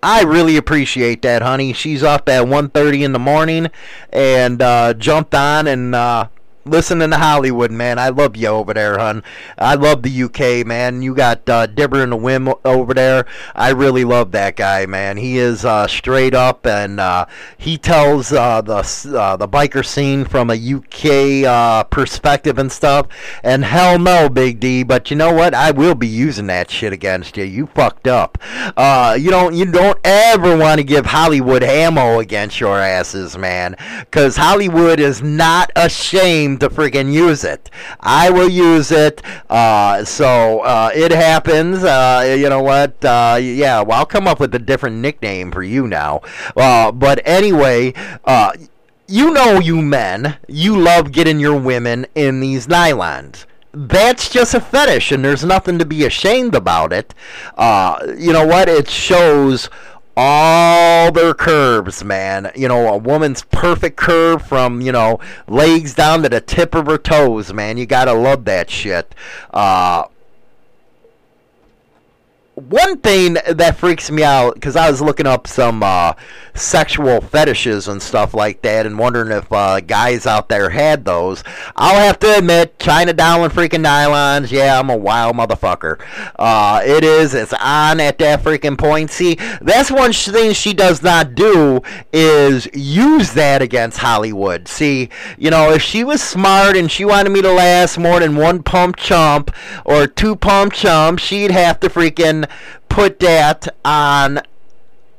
Speaker 4: I really appreciate that, honey. She's up at 1.30 in the morning and uh, jumped on and uh, listening to Hollywood, man. I love you over there, hun. I love the UK, man. You got uh, Dibber and the Wim over there. I really love that guy, man. He is uh, straight up, and uh, he tells uh, the uh, the biker scene from a UK uh, perspective and stuff. And hell no, Big D. But you know what? I will be using that shit against you. You fucked up. Uh, you don't you don't ever want to give Hollywood ammo against your asses, man. Because Hollywood is not ashamed to freaking use it. I will use it. Uh, so uh, it happens. Uh, you know what? Uh, yeah, well, I'll come up with a different nickname for you now. Uh, but anyway, uh, you know, you men, you love getting your women in these nylons that's just a fetish, and there's nothing to be ashamed about it. Uh, you know what? It shows all their curves, man. You know, a woman's perfect curve from, you know, legs down to the tip of her toes, man. You gotta love that shit. Uh, one thing that freaks me out because I was looking up some uh, sexual fetishes and stuff like that, and wondering if uh, guys out there had those. I'll have to admit, China down with freaking nylons. Yeah, I'm a wild motherfucker. Uh, it is. It's on at that freaking point. See, that's one thing she does not do is use that against Hollywood. See, you know, if she was smart and she wanted me to last more than one pump chump or two pump chump, she'd have to freaking put that on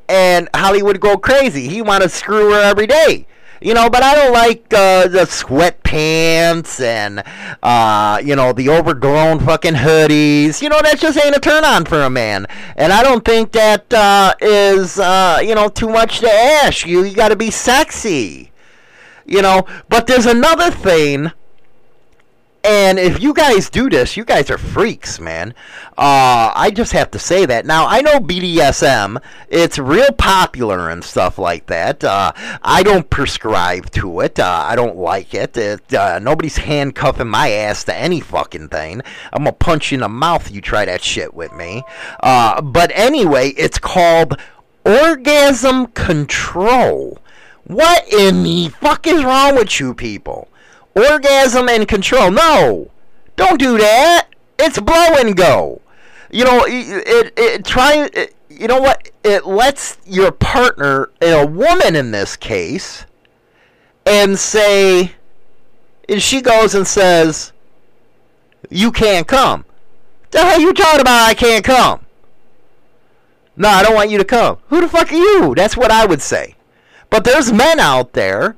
Speaker 4: and Hollywood go crazy. He want to screw her every day. You know, but I don't like uh, the sweatpants and, uh, you know, the overgrown fucking hoodies. You know, that just ain't a turn on for a man. And I don't think that uh, is, uh, you know, too much to ask. You, you got to be sexy. You know, but there's another thing and if you guys do this, you guys are freaks, man. Uh, I just have to say that. Now, I know BDSM, it's real popular and stuff like that. Uh, I don't prescribe to it. Uh, I don't like it. it uh, nobody's handcuffing my ass to any fucking thing. I'm going to punch you in the mouth you try that shit with me. Uh, but anyway, it's called orgasm control. What in the fuck is wrong with you people? Orgasm and control. No, don't do that. It's blow and go. You know, it, it, it try. It, you know what? It lets your partner, a woman in this case, and say, and she goes and says, "You can't come." The hell you talking about? I can't come. No, I don't want you to come. Who the fuck are you? That's what I would say. But there's men out there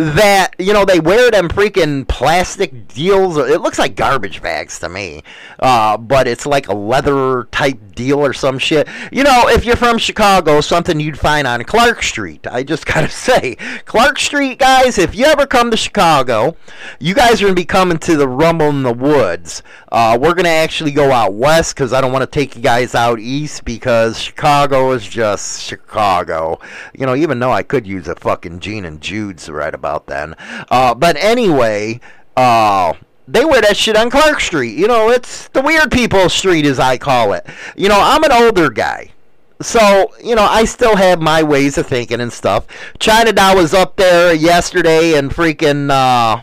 Speaker 4: that you know they wear them freaking plastic deals. It looks like garbage bags to me, uh, but it's like a leather type deal or some shit. You know, if you're from Chicago, something you'd find on Clark Street. I just [laughs] gotta say, Clark Street guys. If you ever come to Chicago, you guys are gonna be coming to the Rumble in the Woods. Uh, we're gonna actually go out west because I don't want to take you guys out east because Chicago is just Chicago. You know, even though I could use a fucking Gene and Jude's right about then. Uh, but anyway, uh, they wear that shit on Clark Street. You know, it's the weird people street, as I call it. You know, I'm an older guy. So, you know, I still have my ways of thinking and stuff. China Doll was up there yesterday and freaking, uh,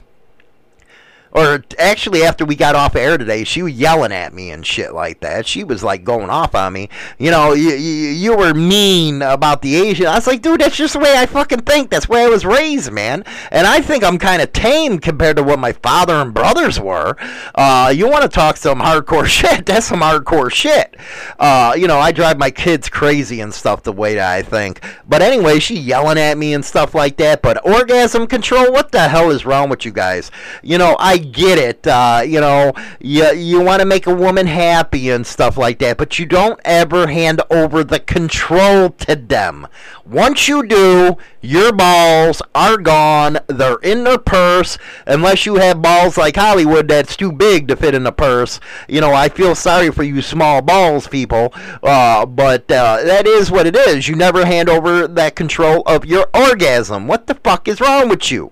Speaker 4: or actually after we got off air today, she was yelling at me and shit like that. She was like going off on me. You know, you, you, you were mean about the Asian. I was like, dude, that's just the way I fucking think. That's the way I was raised, man. And I think I'm kind of tame compared to what my father and brothers were. Uh, you want to talk some hardcore [laughs] shit? That's some hardcore shit. Uh, you know, I drive my kids crazy and stuff the way that I think. But anyway, she yelling at me and stuff like that. But orgasm control, what the hell is wrong with you guys? You know, I get it. Uh, you know, you you want to make a woman happy and stuff like that, but you don't ever hand over the control to them. Once you do, your balls are gone. They're in their purse, unless you have balls like Hollywood that's too big to fit in the purse. You know, I feel sorry for you small balls people, uh, but uh, that is what it is. You never hand over that control of your orgasm. What the fuck is wrong with you?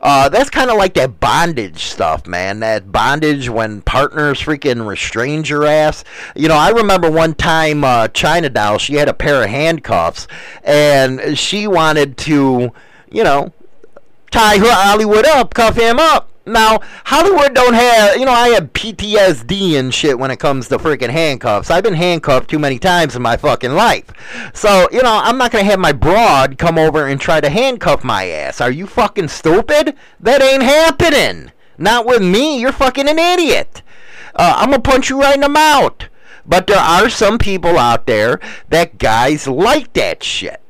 Speaker 4: Uh, that's kind of like that bondage stuff, man. That bondage when partners freaking restrain your ass. You know, I remember one time uh, China Doll, she had a pair of handcuffs, and she wanted to, you know, tie her Hollywood up, cuff him up. Now, Hollywood don't have, you know, I have PTSD and shit when it comes to freaking handcuffs. I've been handcuffed too many times in my fucking life. So, you know, I'm not going to have my broad come over and try to handcuff my ass. Are you fucking stupid? That ain't happening. Not with me. You're fucking an idiot. Uh, I'm going to punch you right in the mouth. But there are some people out there that guys like that shit.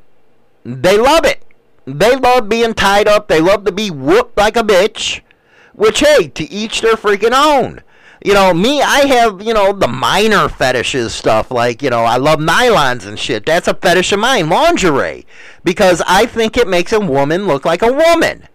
Speaker 4: They love it. They love being tied up. They love to be whooped like a bitch. Which, hey, to each their freaking own. You know, me, I have, you know, the minor fetishes stuff. Like, you know, I love nylons and shit. That's a fetish of mine. Lingerie. Because I think it makes a woman look like a woman.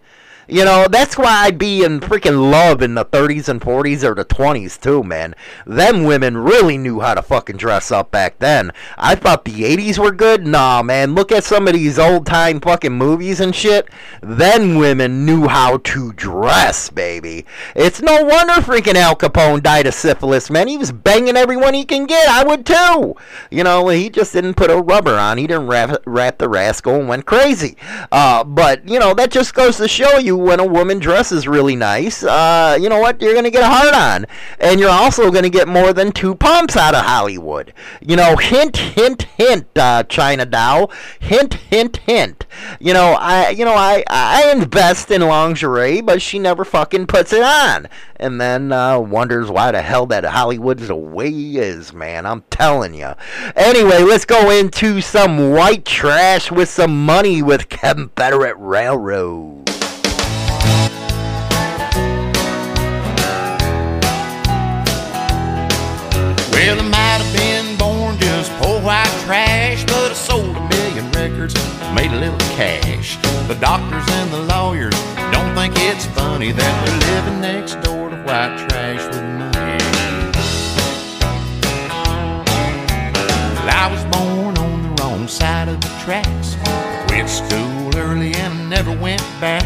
Speaker 4: You know, that's why I'd be in freaking love in the 30s and 40s or the 20s too, man. Them women really knew how to fucking dress up back then. I thought the 80s were good. Nah, man, look at some of these old time fucking movies and shit. Then women knew how to dress, baby. It's no wonder freaking Al Capone died of syphilis, man. He was banging everyone he can get. I would too. You know, he just didn't put a rubber on. He didn't wrap, wrap the rascal and went crazy. Uh, but, you know, that just goes to show you when a woman dresses really nice, uh, you know what? You're going to get a hard on. And you're also going to get more than two pumps out of Hollywood. You know, hint, hint, hint, uh, China Doll. Hint, hint, hint. You know, I, you know, I, I invest in lingerie, but she never fucking puts it on. And then uh, wonders why the hell that Hollywood's the way he is, man. I'm telling you. Anyway, let's go into some white trash with some money with Confederate Railroad.
Speaker 10: Cash. The doctors and the lawyers don't think it's funny that we're living next door to white trash with money. Well, I was born on the wrong side of the tracks. Quit school early and never went back.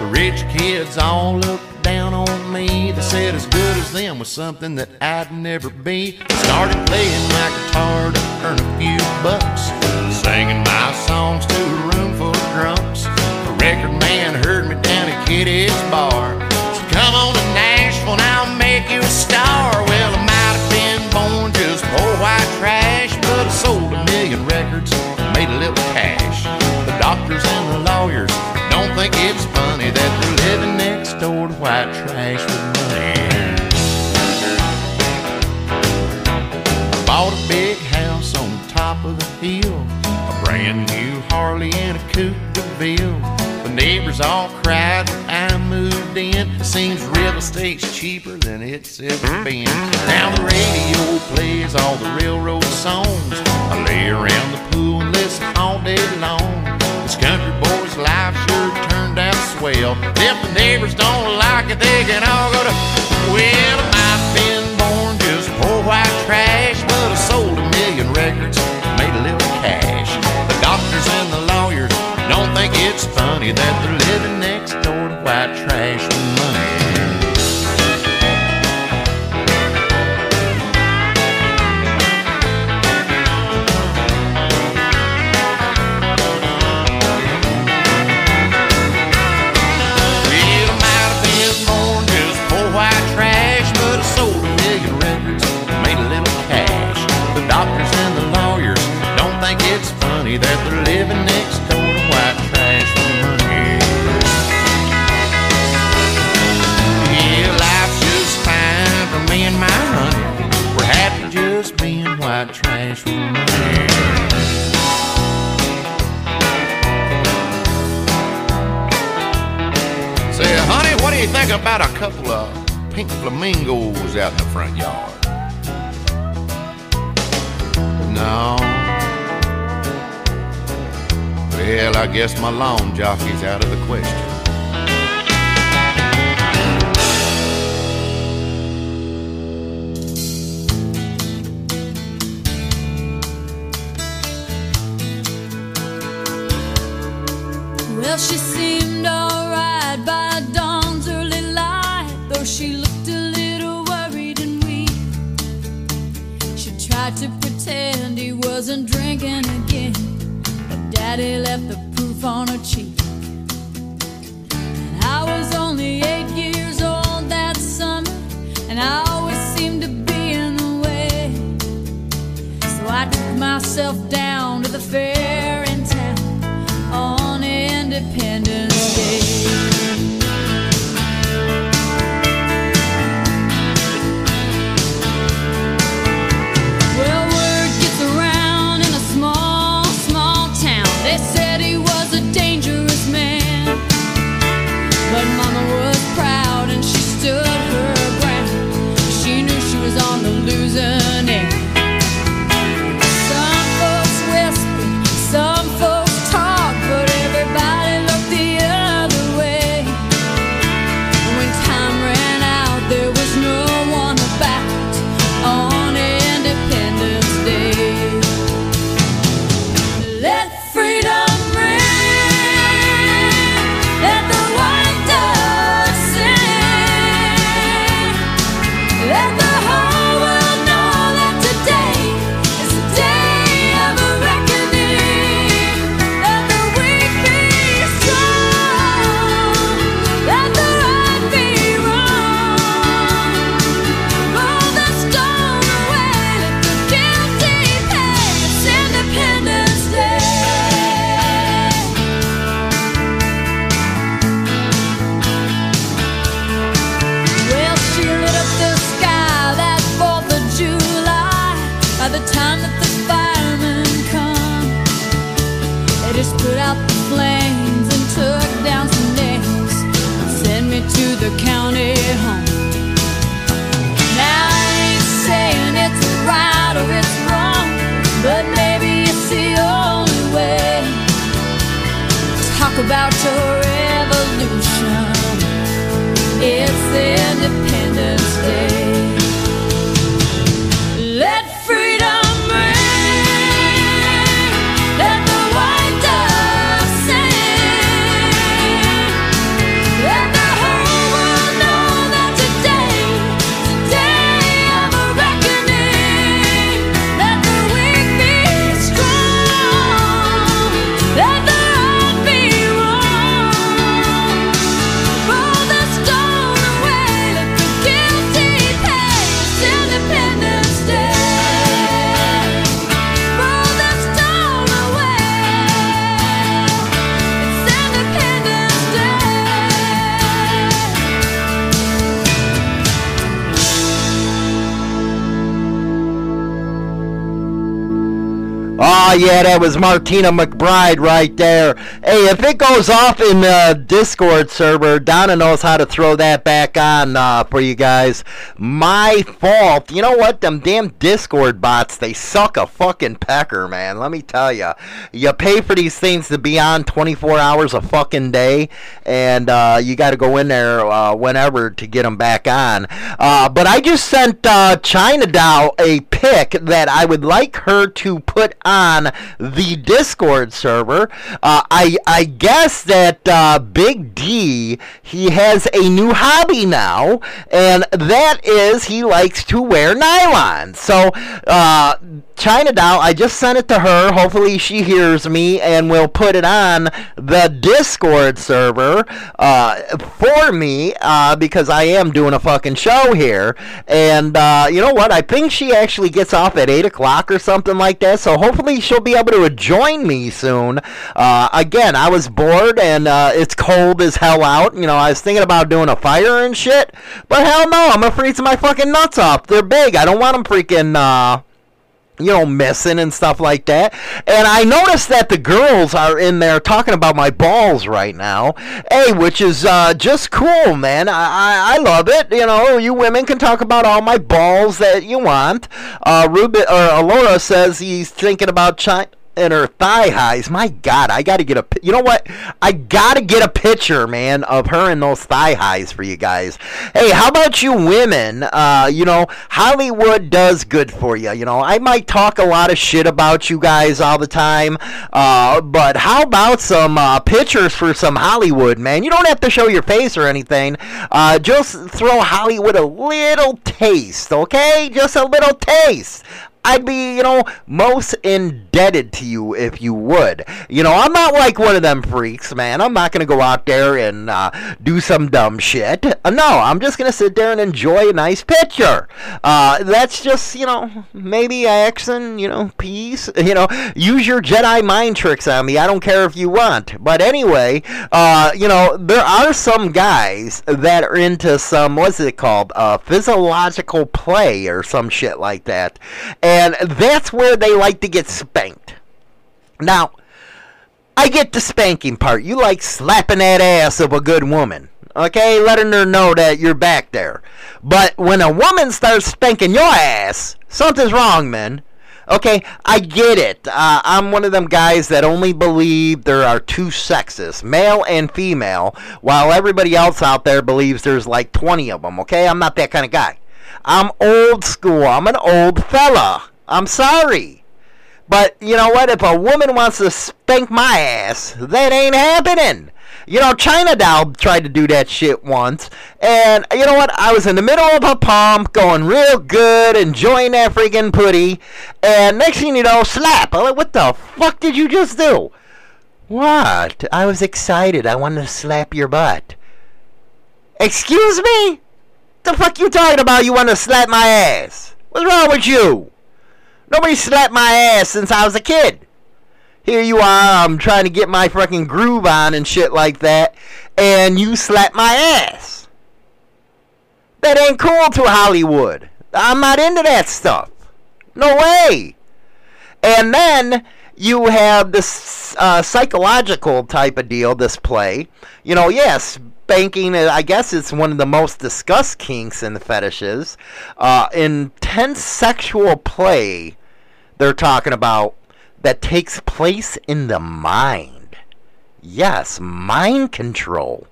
Speaker 10: The rich kids all looked down on me. They said as good as them was something that I'd never be. Started playing my guitar to earn a few bucks, singing my songs to a room full of drunks. The record man heard me down at Kitty's bar. So Come on to Nashville and I'll make you a star. Well, I might have been born just poor white trash, but I sold a million records, made a little cash. The doctors and the lawyers don't think it's trash with money. Bought a big house on top of the hill, a brand new Harley and a coupe de Ville. The neighbors all cried when I moved in. It seems real estate's cheaper than it's ever been. Now the radio plays all the railroad songs. I lay around the pool and listen all day long. This country boy's life sure turned out swell. If the neighbors don't like they can all go to. Well, I might have been born just poor white trash, but I sold a million records, made a little cash. The doctors and the lawyers don't think it's funny that they're living next door to white trash money. About a couple of pink flamingos out in the front yard? No. Well, I guess my lawn jockey's out of the question.
Speaker 11: Well, she seemed Independence Day.
Speaker 4: Yeah, that was Martina McBride right there. Hey, if it goes off in the Discord server, Donna knows how to throw that back on uh, for you guys. My fault. You know what? Them damn Discord bots, they suck a fucking pecker, man. Let me tell you. You pay for these things to be on 24 hours a fucking day, and uh, you got to go in there uh, whenever to get them back on. Uh, but I just sent uh, China Doll a pic that I would like her to put on the Discord server. Uh, I I guess that uh, Big D he has a new hobby now, and that is he likes to wear nylon. So. Uh, China Doll, I just sent it to her. Hopefully, she hears me and will put it on the Discord server uh, for me uh, because I am doing a fucking show here. And uh, you know what? I think she actually gets off at 8 o'clock or something like that. So hopefully, she'll be able to join me soon. Uh, again, I was bored and uh, it's cold as hell out. You know, I was thinking about doing a fire and shit. But hell no, I'm gonna freeze my fucking nuts off. They're big. I don't want them freaking. You know, missing and stuff like that. And I noticed that the girls are in there talking about my balls right now. Hey, which is uh, just cool, man. I, I, I love it. You know, you women can talk about all my balls that you want. Uh, Ruben or Alora says he's thinking about China and her thigh highs. My God, I got to get a. You know what? I got to get a picture, man, of her in those thigh highs for you guys. Hey, how about you women? Uh, you know, Hollywood does good for you. You know, I might talk a lot of shit about you guys all the time, uh, but how about some uh, pictures for some Hollywood, man? You don't have to show your face or anything. Uh, just throw Hollywood a little taste, okay? Just a little taste. I'd be, you know, most indebted to you if you would. You know, I'm not like one of them freaks, man. I'm not going to go out there and uh, do some dumb shit. Uh, no, I'm just going to sit there and enjoy a nice picture. Uh, that's just, you know, maybe accent, you know, peace. You know, use your Jedi mind tricks on me. I don't care if you want. But anyway, uh, you know, there are some guys that are into some, what's it called? Uh, physiological play or some shit like that. And that's where they like to get spanked. Now, I get the spanking part. You like slapping that ass of a good woman. Okay, letting her know that you're back there. But when a woman starts spanking your ass, something's wrong, man. Okay, I get it. Uh, I'm one of them guys that only believe there are two sexes, male and female, while everybody else out there believes there's like 20 of them. Okay, I'm not that kind of guy. I'm old school. I'm an old fella. I'm sorry. But you know what? If a woman wants to spank my ass, that ain't happening. You know, China Doll tried to do that shit once, and you know what? I was in the middle of a pump, going real good, enjoying that freaking putty, and next thing you know, slap. I'm like, what the fuck did you just do? What? I was excited. I wanted to slap your butt. Excuse me? The fuck you talking about? You want to slap my ass? What's wrong with you? Nobody slapped my ass since I was a kid here you are, I'm trying to get my fucking groove on and shit like that, and you slap my ass. That ain't cool to Hollywood. I'm not into that stuff. No way. And then you have this uh, psychological type of deal, this play. You know, yes, banking, uh, I guess it's one of the most discussed kinks and fetishes. Uh, intense sexual play, they're talking about that takes place in the mind. Yes, mind control.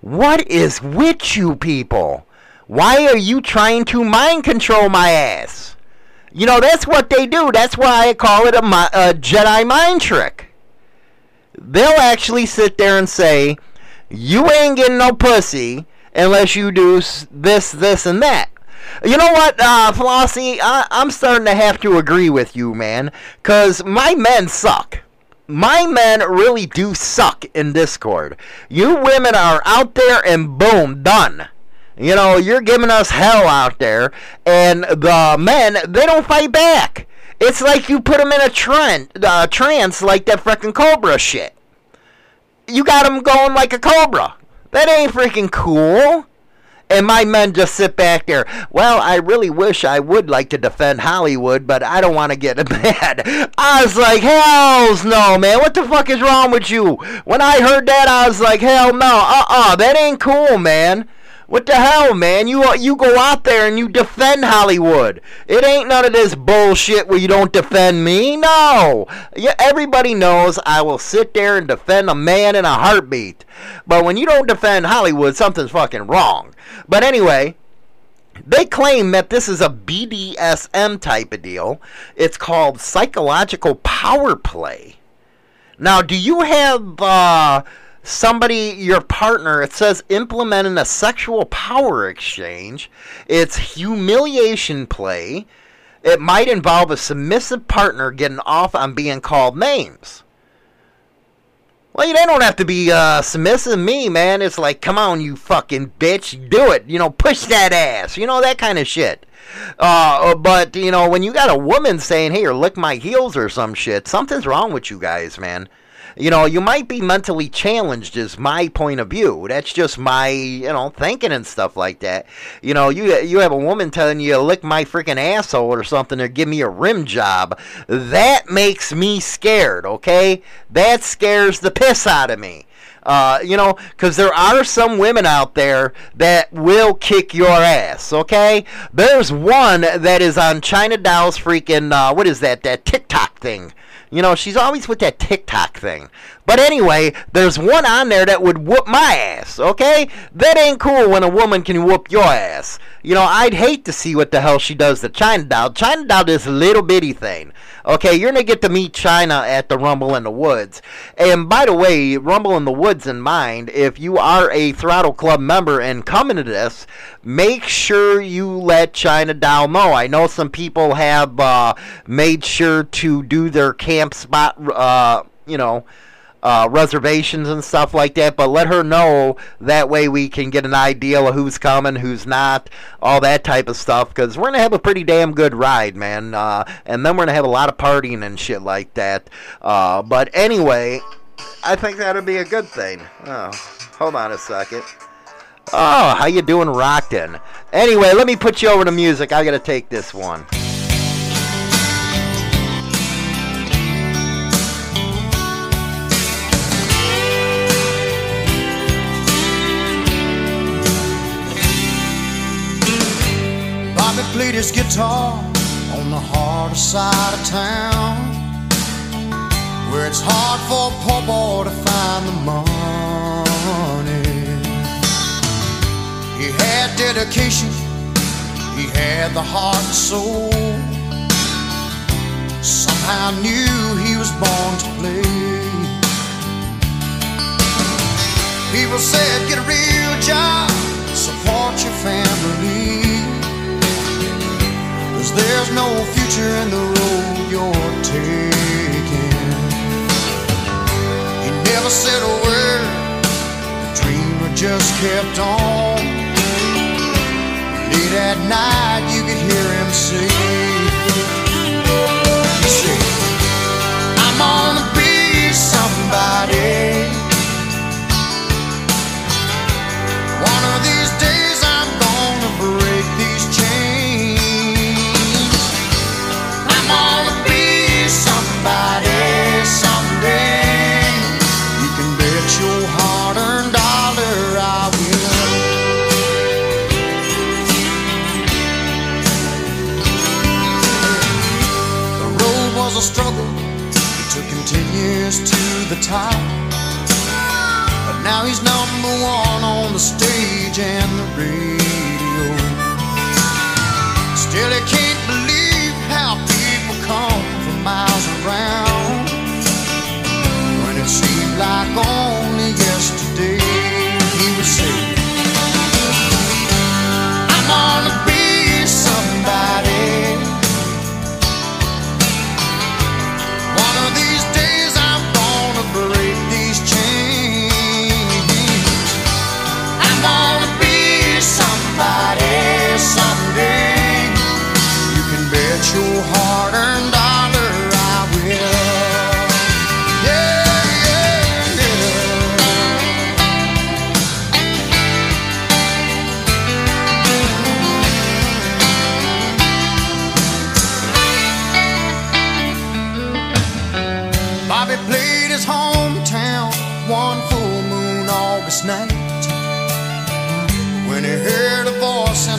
Speaker 4: What is with you people? Why are you trying to mind control my ass? You know, that's what they do. That's why I call it a, a Jedi mind trick. They'll actually sit there and say, You ain't getting no pussy unless you do this, this, and that. You know what, uh, Flossie? I, I'm starting to have to agree with you, man. Because my men suck. My men really do suck in Discord. You women are out there and boom, done. You know, you're giving us hell out there. And the men, they don't fight back. It's like you put them in a trend, uh, trance like that freaking Cobra shit. You got going like a Cobra. That ain't freaking cool. And my men just sit back there. Well, I really wish I would like to defend Hollywood, but I don't want to get [laughs] mad. I was like, hells no, man. What the fuck is wrong with you? When I heard that, I was like, hell no. Uh-uh, that ain't cool, man. What the hell, man? You you go out there and you defend Hollywood. It ain't none of this bullshit where you don't defend me. No. Yeah, everybody knows I will sit there and defend a man in a heartbeat. But when you don't defend Hollywood, something's fucking wrong. But anyway, they claim that this is a BDSM type of deal. It's called psychological power play. Now, do you have uh, somebody, your partner, it says implementing a sexual power exchange? It's humiliation play. It might involve a submissive partner getting off on being called names. Well, they don't have to be uh, submissive. Me, man, it's like, come on, you fucking bitch, do it. You know, push that ass. You know that kind of shit. Uh, but you know, when you got a woman saying, "Hey, or lick my heels" or some shit, something's wrong with you guys, man you know, you might be mentally challenged, is my point of view. That's just my, you know, thinking and stuff like that. You know, you you have a woman telling you lick my freaking asshole or something or give me a rim job. That makes me scared, okay? That scares the piss out of me. Uh, you know, because there are some women out there that will kick your ass, okay? There's one that is on China Doll's freaking, uh, what is that, that TikTok thing. You know, she's always with that TikTok thing. But anyway, there's one on there that would whoop my ass, okay? That ain't cool when a woman can whoop your ass. You know, I'd hate to see what the hell she does to China Doll. China Doll this little bitty thing. Okay, you're gonna get to meet China at the Rumble in the Woods. And by the way, Rumble in the Woods in mind, if you are a Throttle Club member and coming to this, make sure you let China Doll know. I know some people have uh, made sure to do their camp spot, uh, you know, uh, reservations and stuff like that, but let her know. That way we can get an idea of who's coming, who's not, all that type of stuff. Because we're going to have a pretty damn good ride, man. Uh, and then we're going to have a lot of partying and shit like that. Uh, but anyway, I think that'll be a good thing. Oh, hold on a second. Oh, how you doing, Rockton? Anyway, let me put you over to music. I got to take this one.
Speaker 5: Played his guitar on the harder side of town, where it's hard for a poor boy to find the money. He had dedication, he had the heart and soul. Somehow knew he was born to play. People said, get a real job, support your family. There's no future in the road you're taking. He never said a word, the dreamer just kept on. Late at night, you could hear him say, He said, I'm gonna be somebody. Years to the top. But now he's number one on the stage and the radio. Still, he can't believe how people come from miles around. When it seemed like only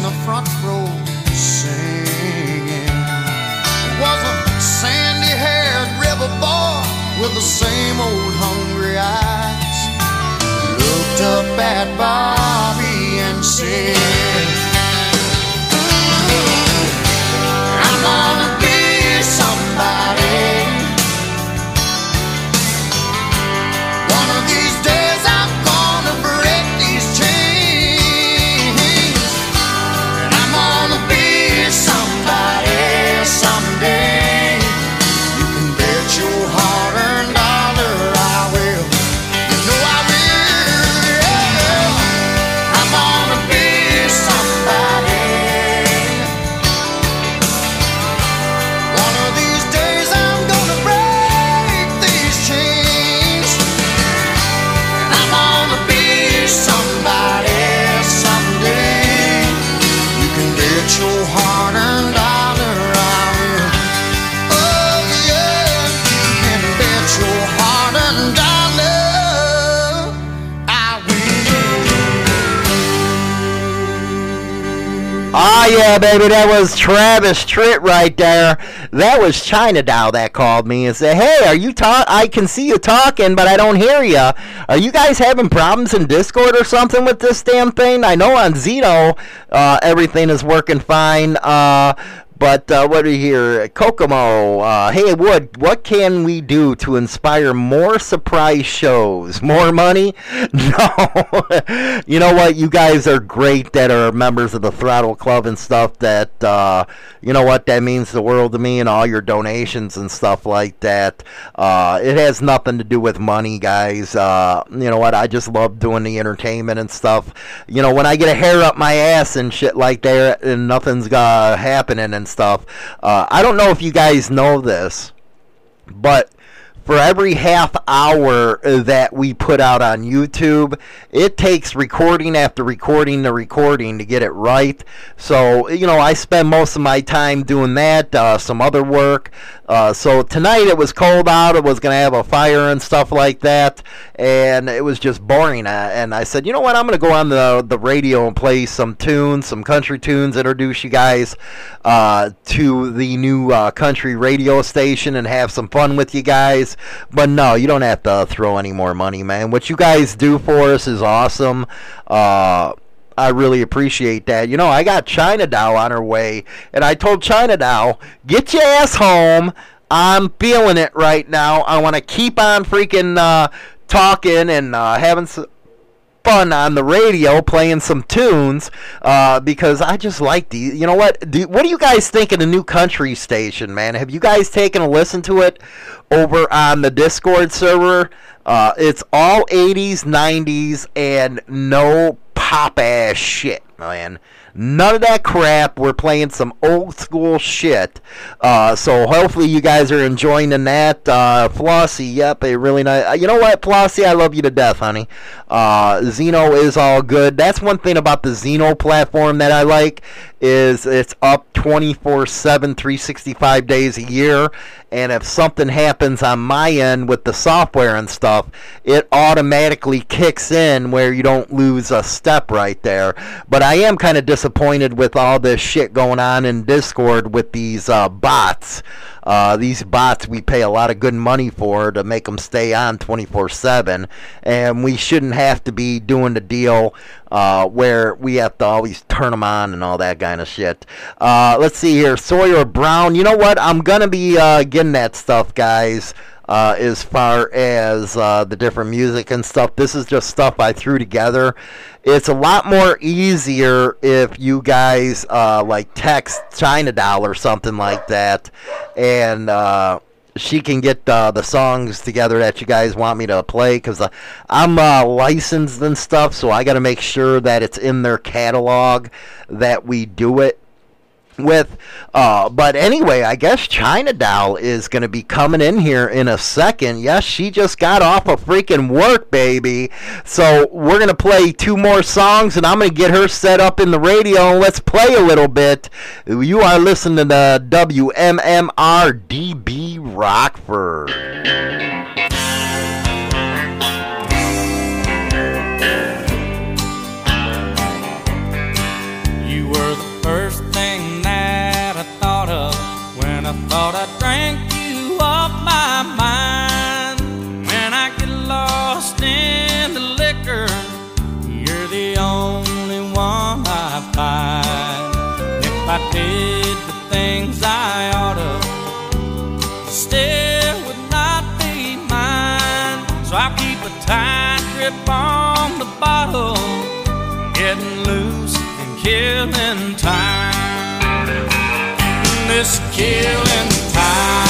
Speaker 5: the front row singing. It was a sandy-haired river boy with the same old hungry eyes. Looked up at Bobby and said,
Speaker 4: baby, that was Travis Tritt right there. That was China Doll that called me and said, "Hey, are you talk? I can see you talking, but I don't hear you. Are you guys having problems in Discord or something with this damn thing? I know on Zeno uh, everything is working fine, uh, but uh, what do you hear? Kokomo, uh, hey Wood, what can we do to inspire more surprise shows? More money? [laughs] No. [laughs] you know what? You guys are great that are members of the Throttle Club and stuff. That uh, you know what? That means the world to me and all your donations and stuff like that. Uh, it has nothing to do with money, guys. Uh, you know what? I just love doing the entertainment and stuff. You know, when I get a hair up my ass and shit like that, and nothing's uh, happening and stuff. Uh, I don't know if you guys know this, but for every half hour that we put out on YouTube, it takes recording after recording to recording to get it right. So, you know, I spend most of my time doing that, uh, some other work. Uh, so tonight it was cold out. It was going to have a fire and stuff like that. And it was just boring. Uh, and I said, you know what? I'm going to go on the, the radio and play some tunes, some country tunes, introduce you guys uh, to the new uh, country radio station and have some fun with you guys. But no, you don't have to throw any more money, man. What you guys do for us is awesome. Uh, I really appreciate that. You know, I got China Doll on her way, and I told China Doll, get your ass home. I'm feeling it right now. I want to keep on freaking uh, talking and uh, having some fun on the radio, playing some tunes, uh, because I just like the. You know what? Do, what do you guys think of the new country station, man? Have you guys taken a listen to it over on the Discord server? Uh, it's all 80s, 90s, and no pop ass shit, man. None of that crap. We're playing some old school shit. Uh, so hopefully you guys are enjoying that. Uh, Flossie, yep, a really nice. Uh, you know what, Flossie, I love you to death, honey. Uh, Zeno is all good. That's one thing about the Zeno platform that I like is it's up 24/7 365 days a year and if something happens on my end with the software and stuff it automatically kicks in where you don't lose a step right there but I am kind of disappointed with all this shit going on in Discord with these uh, bots uh, these bots we pay a lot of good money for to make them stay on 24 7, and we shouldn't have to be doing the deal uh, where we have to always turn them on and all that kind of shit. Uh, let's see here. Sawyer Brown. You know what? I'm going to be uh, getting that stuff, guys uh, as far as uh, the different music and stuff. This is just stuff I threw together. It's a lot more easier if you guys uh, like text China Doll or something like that, and uh, she can get uh, the songs together that you guys want me to play because uh, I'm uh, licensed and stuff, so I got to make sure that it's in their catalog that we do it with uh but anyway i guess china doll is going to be coming in here in a second. Yes she just got off of freaking work baby. So we're going to play two more songs and i'm going to get her set up in the radio and let's play a little bit. You are listening to the wmmr db rockford
Speaker 6: thought I drank you off my mind. When I get lost in the liquor, you're the only one I find. If I did the things I ought to, still would not be mine. So I keep a tight grip on the bottle, getting loose and killing time. This killing time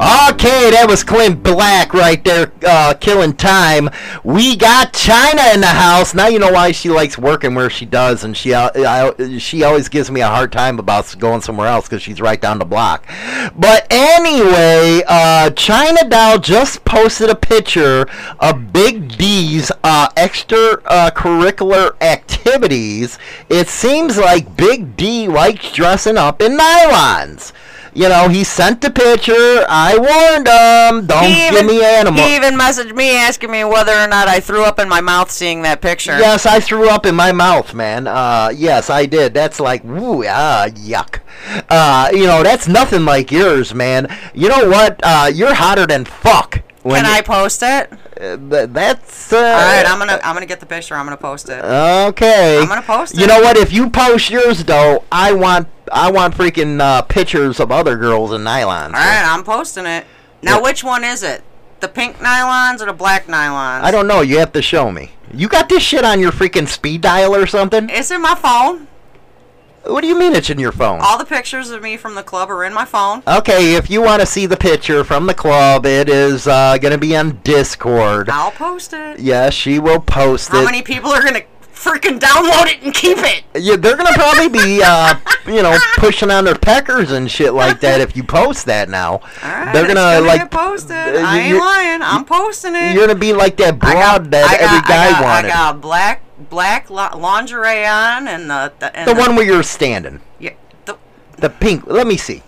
Speaker 4: Okay, that was Clint Black right there, uh, killing time. We got China in the house. Now you know why she likes working where she does, and she uh, I, she always gives me a hard time about going somewhere else because she's right down the block. But anyway, uh, China Doll just posted a picture of Big D's uh, extracurricular activities. It seems like Big D likes dressing up in nylons. You know, he sent the picture. I warned him. Don't
Speaker 12: He
Speaker 4: give
Speaker 12: even-
Speaker 4: me animal.
Speaker 12: He even messaged me asking me whether or not I threw up in my mouth seeing that picture.
Speaker 4: Yes, I threw up in my mouth, man. Uh, yes, I did. That's like, woo, ah, yuck. Uh, you know, that's nothing like yours, man. You know what? Uh, you're hotter than fuck.
Speaker 12: Can I post it?
Speaker 4: Uh, th- that's. Uh,
Speaker 12: All right, I'm gonna I'm gonna get the picture. I'm gonna post it.
Speaker 4: Okay.
Speaker 12: I'm gonna post it.
Speaker 4: You know what? If you post yours, though, I want I want freaking uh, pictures of other girls in nylons.
Speaker 12: All right, I'm posting it. Now, which one is it? The pink nylons or the black nylons?
Speaker 4: I don't know. You have to show me. You got this shit on your freaking speed dial or something?
Speaker 12: It's in my phone.
Speaker 4: What do you mean it's in your phone?
Speaker 12: All the pictures of me from the club are in my phone.
Speaker 4: Okay, if you want to see the picture from the club, it is uh, going to be on Discord.
Speaker 12: I'll post it.
Speaker 4: Yes, she will post
Speaker 12: How
Speaker 4: it.
Speaker 12: How many people are gonna freaking download it and keep it?
Speaker 4: Yeah, they're gonna probably be, [laughs] uh, you know, pushing on their peckers and shit like that if you post that now.
Speaker 12: Alright,
Speaker 4: they're gonna,
Speaker 12: gonna
Speaker 4: like
Speaker 12: get posted.
Speaker 4: uh,
Speaker 12: I ain't lying. I'm posting it.
Speaker 4: You're gonna be like that broad that
Speaker 12: I got,
Speaker 4: every guy
Speaker 12: I got,
Speaker 4: wanted.
Speaker 12: I got black black li- lingerie on and the the, and
Speaker 4: the one where you're standing.
Speaker 12: Yeah, the,
Speaker 4: The pink. Let me see.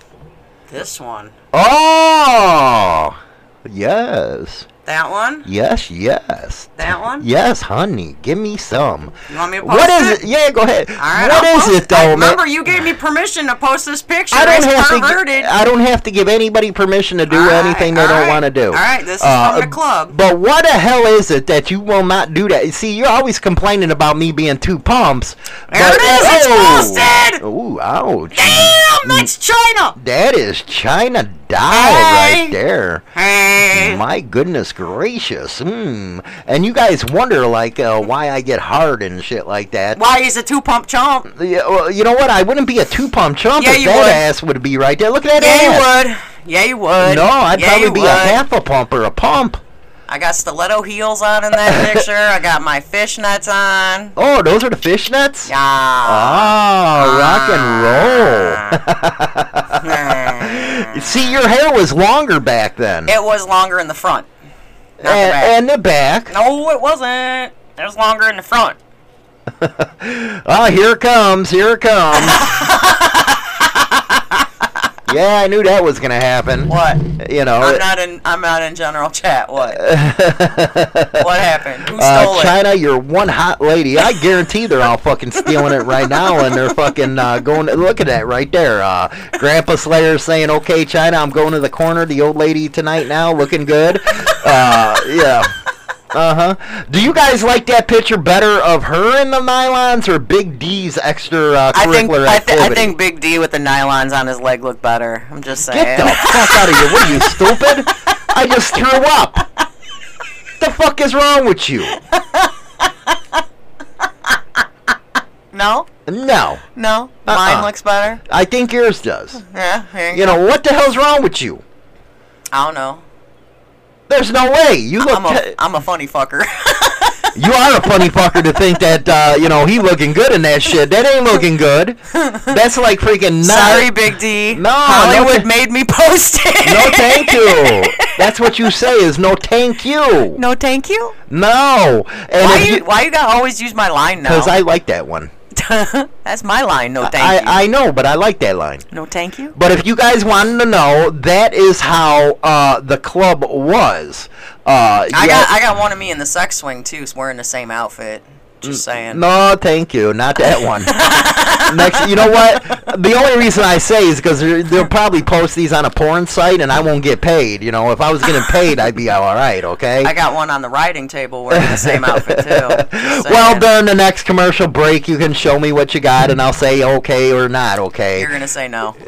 Speaker 12: this one.
Speaker 4: Oh, yes,
Speaker 12: That one.
Speaker 4: yes, yes,
Speaker 12: That one.
Speaker 4: yes, honey. Give me some.
Speaker 12: You want me to post
Speaker 4: What is
Speaker 12: it?
Speaker 4: it? Yeah, go ahead.
Speaker 12: All right,
Speaker 4: What
Speaker 12: I'll
Speaker 4: is
Speaker 12: post
Speaker 4: it though, man?
Speaker 12: Remember, you gave me permission to post this picture.
Speaker 4: I don't
Speaker 12: it's
Speaker 4: have to.
Speaker 12: perverted.
Speaker 4: I don't have to give anybody permission to do
Speaker 12: right,
Speaker 4: anything they don't
Speaker 12: right.
Speaker 4: want to do.
Speaker 12: All right, this is
Speaker 4: Uh,
Speaker 12: from the club.
Speaker 4: But what the hell is it that you will not do that? See, you're always complaining about me being two pumps.
Speaker 12: There
Speaker 4: but-
Speaker 12: it is, it's
Speaker 4: oh,
Speaker 12: posted!
Speaker 4: Ooh, ouch!
Speaker 12: Damn, that's China.
Speaker 4: That is China doll
Speaker 12: Hey.
Speaker 4: right there.
Speaker 12: Hey.
Speaker 4: My goodness gracious. Hmm. And you guys wonder like uh, why I get hard and shit like that.
Speaker 12: Why he's a two pump chump?
Speaker 4: Yeah, well, you know what? I wouldn't be a two pump chump
Speaker 12: Yeah,
Speaker 4: if that
Speaker 12: would.
Speaker 4: ass would be right there. Look at that
Speaker 12: Yeah,
Speaker 4: ass.
Speaker 12: you would. Yeah, you would.
Speaker 4: No, I'd
Speaker 12: Yeah,
Speaker 4: probably be
Speaker 12: would.
Speaker 4: a half a pump or a pump.
Speaker 12: I got stiletto heels on in that [laughs] picture. I got my fishnets on.
Speaker 4: Oh, those are the fishnets?
Speaker 12: Yeah.
Speaker 4: Oh, rock and ah. roll. [laughs] [laughs] See, your hair was longer back then.
Speaker 12: It was longer in the front. Not the
Speaker 4: and, and the back.
Speaker 12: No, it wasn't. It was longer in the front.
Speaker 4: Oh, here it comes. Here it comes. Yeah, I knew that was going to happen.
Speaker 12: What?
Speaker 4: You know.
Speaker 12: I'm not in. I'm not in general chat. What? [laughs] what happened? Who stole
Speaker 4: Uh,
Speaker 12: it?
Speaker 4: China, you're one hot lady. I guarantee they're all fucking stealing it right now, and they're fucking uh, going. To, look at that right there. Uh, Grandpa Slayer saying, "Okay, China, I'm going to the corner. The old lady tonight now, looking good." Uh, yeah. Uh huh. Do you guys like that picture better of her in the nylons or Big D's extra uh,
Speaker 12: I think. I, th- I think Big D with the nylons on his leg looked better. I'm just saying.
Speaker 4: Get the fuck out of here! What are you stupid? [laughs] I just threw up. The fuck is wrong with you?
Speaker 12: no.
Speaker 4: No.
Speaker 12: No.
Speaker 4: Uh-uh.
Speaker 12: Mine looks better.
Speaker 4: I think yours does.
Speaker 12: Yeah. here
Speaker 4: You know what the hell's wrong with you?
Speaker 12: I don't know.
Speaker 4: There's no way. You look.
Speaker 12: I'm a, I'm a funny fucker.
Speaker 4: You are a funny fucker to think that uh, you know he looking good in that shit. That ain't looking good. That's like freaking. Not,
Speaker 12: Sorry, Big D.
Speaker 4: No,
Speaker 12: Hollywood
Speaker 4: no,
Speaker 12: made me post it.
Speaker 4: no, thank you. That's what you say is no, thank you.
Speaker 12: No, thank you.
Speaker 4: No, and
Speaker 12: Why
Speaker 4: if
Speaker 12: you, why you gotta always use my line now?
Speaker 4: because I like that one. [laughs]
Speaker 12: That's my line. No, thank
Speaker 4: I,
Speaker 12: you.
Speaker 4: I know, but I like that line.
Speaker 12: no, thank you.
Speaker 4: But if you guys wanted to know, that is how uh, the club was. Uh,
Speaker 12: I got I got one of me in the sex swing too, wearing the same outfit. Just mm. saying.
Speaker 4: No, thank you. Not that one. [laughs] Next, you know what? The only reason I say is because they'll probably post these on a porn site, and I won't get paid. You know, if I was getting paid, I'd be all right. Okay.
Speaker 12: I got one on the writing table wearing the same outfit too. [laughs]
Speaker 4: Well, during the next commercial break, you can show me what you got, and I'll say okay or not okay.
Speaker 12: You're gonna say no. [laughs]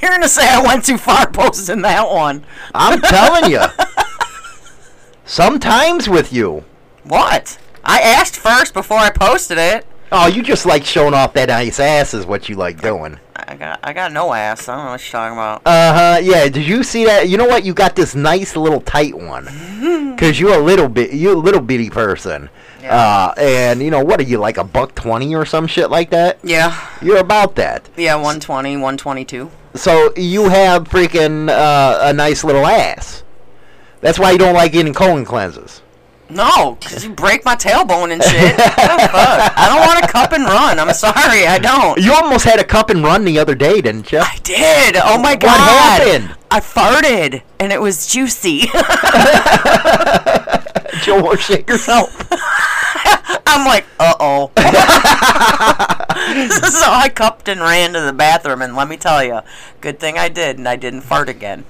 Speaker 12: You're gonna say I went too far posting that one.
Speaker 4: I'm telling you. Sometimes with you.
Speaker 12: What? I asked first before I posted it.
Speaker 4: Oh, you just like showing off that nice ass is what you like doing.
Speaker 12: I got I got no ass. I don't know what you're talking about.
Speaker 4: Uh huh. Yeah. Did you see that? You know what? You got this nice little tight one. [laughs] Cause you're a little bit, you're a little bitty person. Yeah. Uh, and you know what are you like a buck twenty or some shit like that?
Speaker 12: Yeah.
Speaker 4: You're about that.
Speaker 12: Yeah, 120, 122.
Speaker 4: So you have freaking uh, a nice little ass. That's why you don't like getting colon cleanses.
Speaker 12: No, because you break my tailbone and shit. What? I don't want to cup and run. I'm sorry, I don't.
Speaker 4: You almost had a cup and run the other day, didn't you?
Speaker 12: I did. Oh my
Speaker 4: What
Speaker 12: god.
Speaker 4: happened?
Speaker 12: I farted and it was juicy. [laughs]
Speaker 4: Joe, shake yourself. [laughs]
Speaker 12: I'm like, uh oh. [laughs] so I cupped and ran to the bathroom, and let me tell you, good thing I did, and I didn't fart again.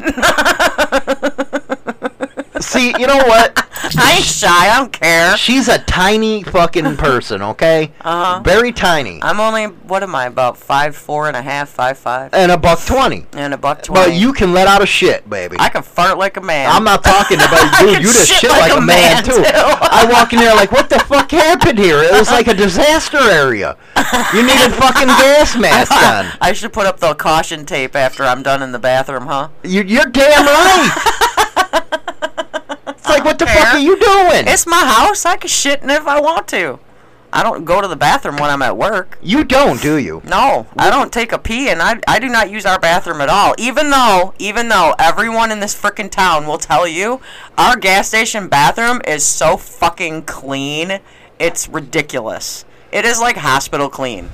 Speaker 4: See, you know what? [laughs]
Speaker 12: I ain't shy. I don't care.
Speaker 4: She's a tiny fucking person, okay?
Speaker 12: Uh huh.
Speaker 4: Very tiny.
Speaker 12: I'm only what am I about five four and a half, five five,
Speaker 4: And a buck twenty.
Speaker 12: and a buck twenty.
Speaker 4: But you can let out a shit, baby.
Speaker 12: I can fart like a man.
Speaker 4: I'm not talking about [laughs] dude. You just
Speaker 12: shit
Speaker 4: shit
Speaker 12: like
Speaker 4: like,
Speaker 12: a
Speaker 4: a man,
Speaker 12: man,
Speaker 4: too.
Speaker 12: too.
Speaker 4: I walk in there like, what the fuck happened here? It was like a disaster area. You needed fucking gas [laughs] mask on.
Speaker 12: I should put up the caution tape after I'm done in the bathroom, huh?
Speaker 4: You, you're damn right. It's like, what the fuck are you doing?
Speaker 12: It's my house. I can shit in it if I want to. I don't go to the bathroom when I'm at work.
Speaker 4: You don't, do you?
Speaker 12: No, I don't take a pee, and I, I do not use our bathroom at all. Even though, even though everyone in this frickin' town will tell you, our gas station bathroom is so fucking clean, it's ridiculous. It is like hospital clean.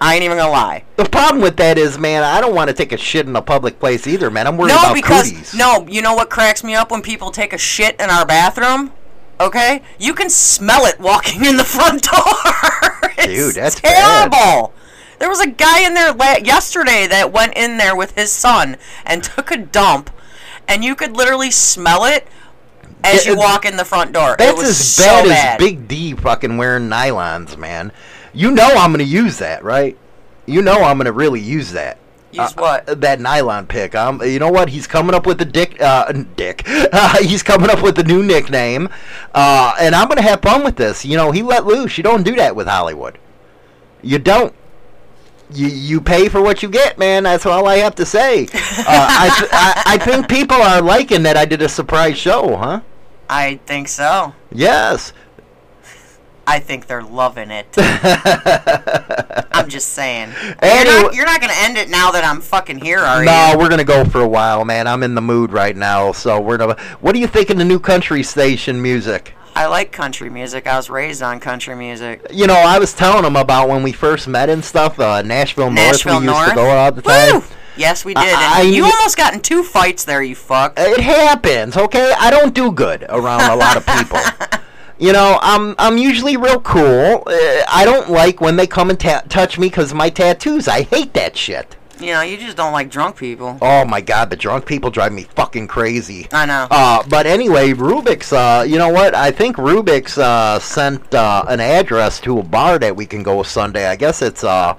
Speaker 12: I ain't even gonna lie.
Speaker 4: The problem with that is, man, I don't want to take a shit in a public place either, man. I'm worried
Speaker 12: no,
Speaker 4: about
Speaker 12: because
Speaker 4: cooties.
Speaker 12: no, you know what cracks me up when people take a shit in our bathroom? Okay, you can smell it walking in the front door. [laughs]
Speaker 4: Dude, that's bad.
Speaker 12: terrible. There was a guy in there la- yesterday that went in there with his son and took a dump, and you could literally smell it as you walk in the front door.
Speaker 4: That's as
Speaker 12: so
Speaker 4: bad,
Speaker 12: bad.
Speaker 4: as Big D fucking wearing nylons, man. You know I'm gonna use that, right? You know I'm gonna really use that.
Speaker 12: Use
Speaker 4: Uh,
Speaker 12: what?
Speaker 4: that nylon pick. Um, you know what? He's coming up with a dick. Uh, dick. Uh, [laughs] he's coming up with a new nickname, uh, and I'm gonna have fun with this. You know, he let loose. You don't do that with Hollywood. You don't. You you pay for what you get, man. That's all I have to say. [laughs] Uh, I, th- I I think people are liking that I did a surprise show, huh?
Speaker 12: I think so.
Speaker 4: Yes.
Speaker 12: I think they're loving it. [laughs] I'm just saying. You're not, you're not gonna end it now that I'm fucking here, are you?
Speaker 4: no,
Speaker 12: you?
Speaker 4: we're gonna go for a while, man. I'm in the mood right now, so we're gonna. What do you think of the new country station music?
Speaker 12: I like country music. I was raised on country music.
Speaker 4: You know, I was telling them about when we first met and stuff. Uh, Nashville,
Speaker 12: Nashville
Speaker 4: North. We used to go all the time.
Speaker 12: Woo! Yes, we did.
Speaker 4: I-
Speaker 12: you almost got in two fights there, you fuck.
Speaker 4: It happens, okay? I don't do good around a lot of people. [laughs] You know, I'm I'm usually real cool. Uh, I don't like when they come and ta- touch me because of my tattoos. I hate that shit.
Speaker 12: You know, you just don't like drunk people.
Speaker 4: Oh my god, the drunk people drive me fucking crazy.
Speaker 12: I know.
Speaker 4: Uh, but anyway, Rubik's, uh, you know what? I think Rubik's uh, sent uh, an address to a bar that we can go Sunday. I guess it's uh,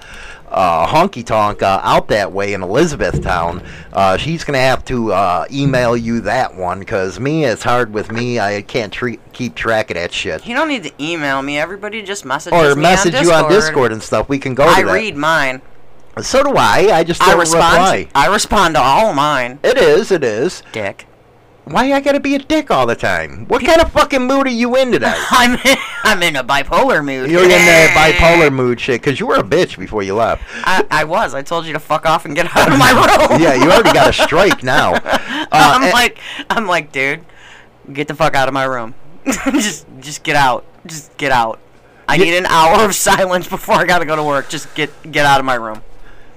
Speaker 4: uh, Honky Tonk uh, out that way in Elizabethtown. Uh, she's going to have to uh, email you that one because me, it's hard with me. I can't tre- keep track of that shit.
Speaker 12: You don't need to email me. Everybody just messages
Speaker 4: Or
Speaker 12: me
Speaker 4: message
Speaker 12: on
Speaker 4: you on Discord and stuff. We can go to
Speaker 12: I read mine.
Speaker 4: So do I. I just
Speaker 12: I respond.
Speaker 4: reply.
Speaker 12: I respond to all of mine.
Speaker 4: It is, it is.
Speaker 12: Dick.
Speaker 5: Why I gotta be a dick all the time? What kind of fucking mood are you in today? [laughs]
Speaker 12: I'm in, I'm in a bipolar mood.
Speaker 5: You're in the bipolar mood shit because you were a bitch before you left.
Speaker 12: I, I was. I told you to fuck off and get out of my [laughs] room.
Speaker 5: yeah, you already got a strike now. [laughs] Uh,
Speaker 12: I'm
Speaker 5: and-
Speaker 12: like, I'm like, dude, get the fuck out of my room. just, just get out. Just get out. I need an hour of silence before I gotta go to work. Just get, get out of my room.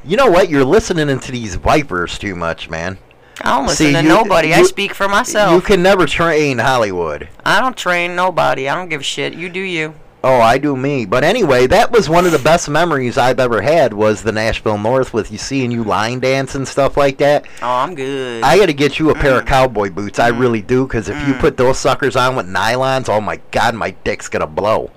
Speaker 5: You know what? You're listening into these vipers too much, man.
Speaker 12: I don't listen
Speaker 5: See,
Speaker 12: to
Speaker 5: you-
Speaker 12: nobody. I speak for myself.
Speaker 5: You can never train Hollywood.
Speaker 12: I don't train nobody. I don't give a shit. You do you.
Speaker 5: Oh, I do me. But anyway, that was one of the best memories I've ever had was the Nashville North with you seeing you line dance and stuff like that.
Speaker 12: Oh, I'm good.
Speaker 5: I got to get you a pair of cowboy boots.
Speaker 12: Mm.
Speaker 5: I really do, because if you put those suckers on with nylons, oh my god, my dick's gonna blow.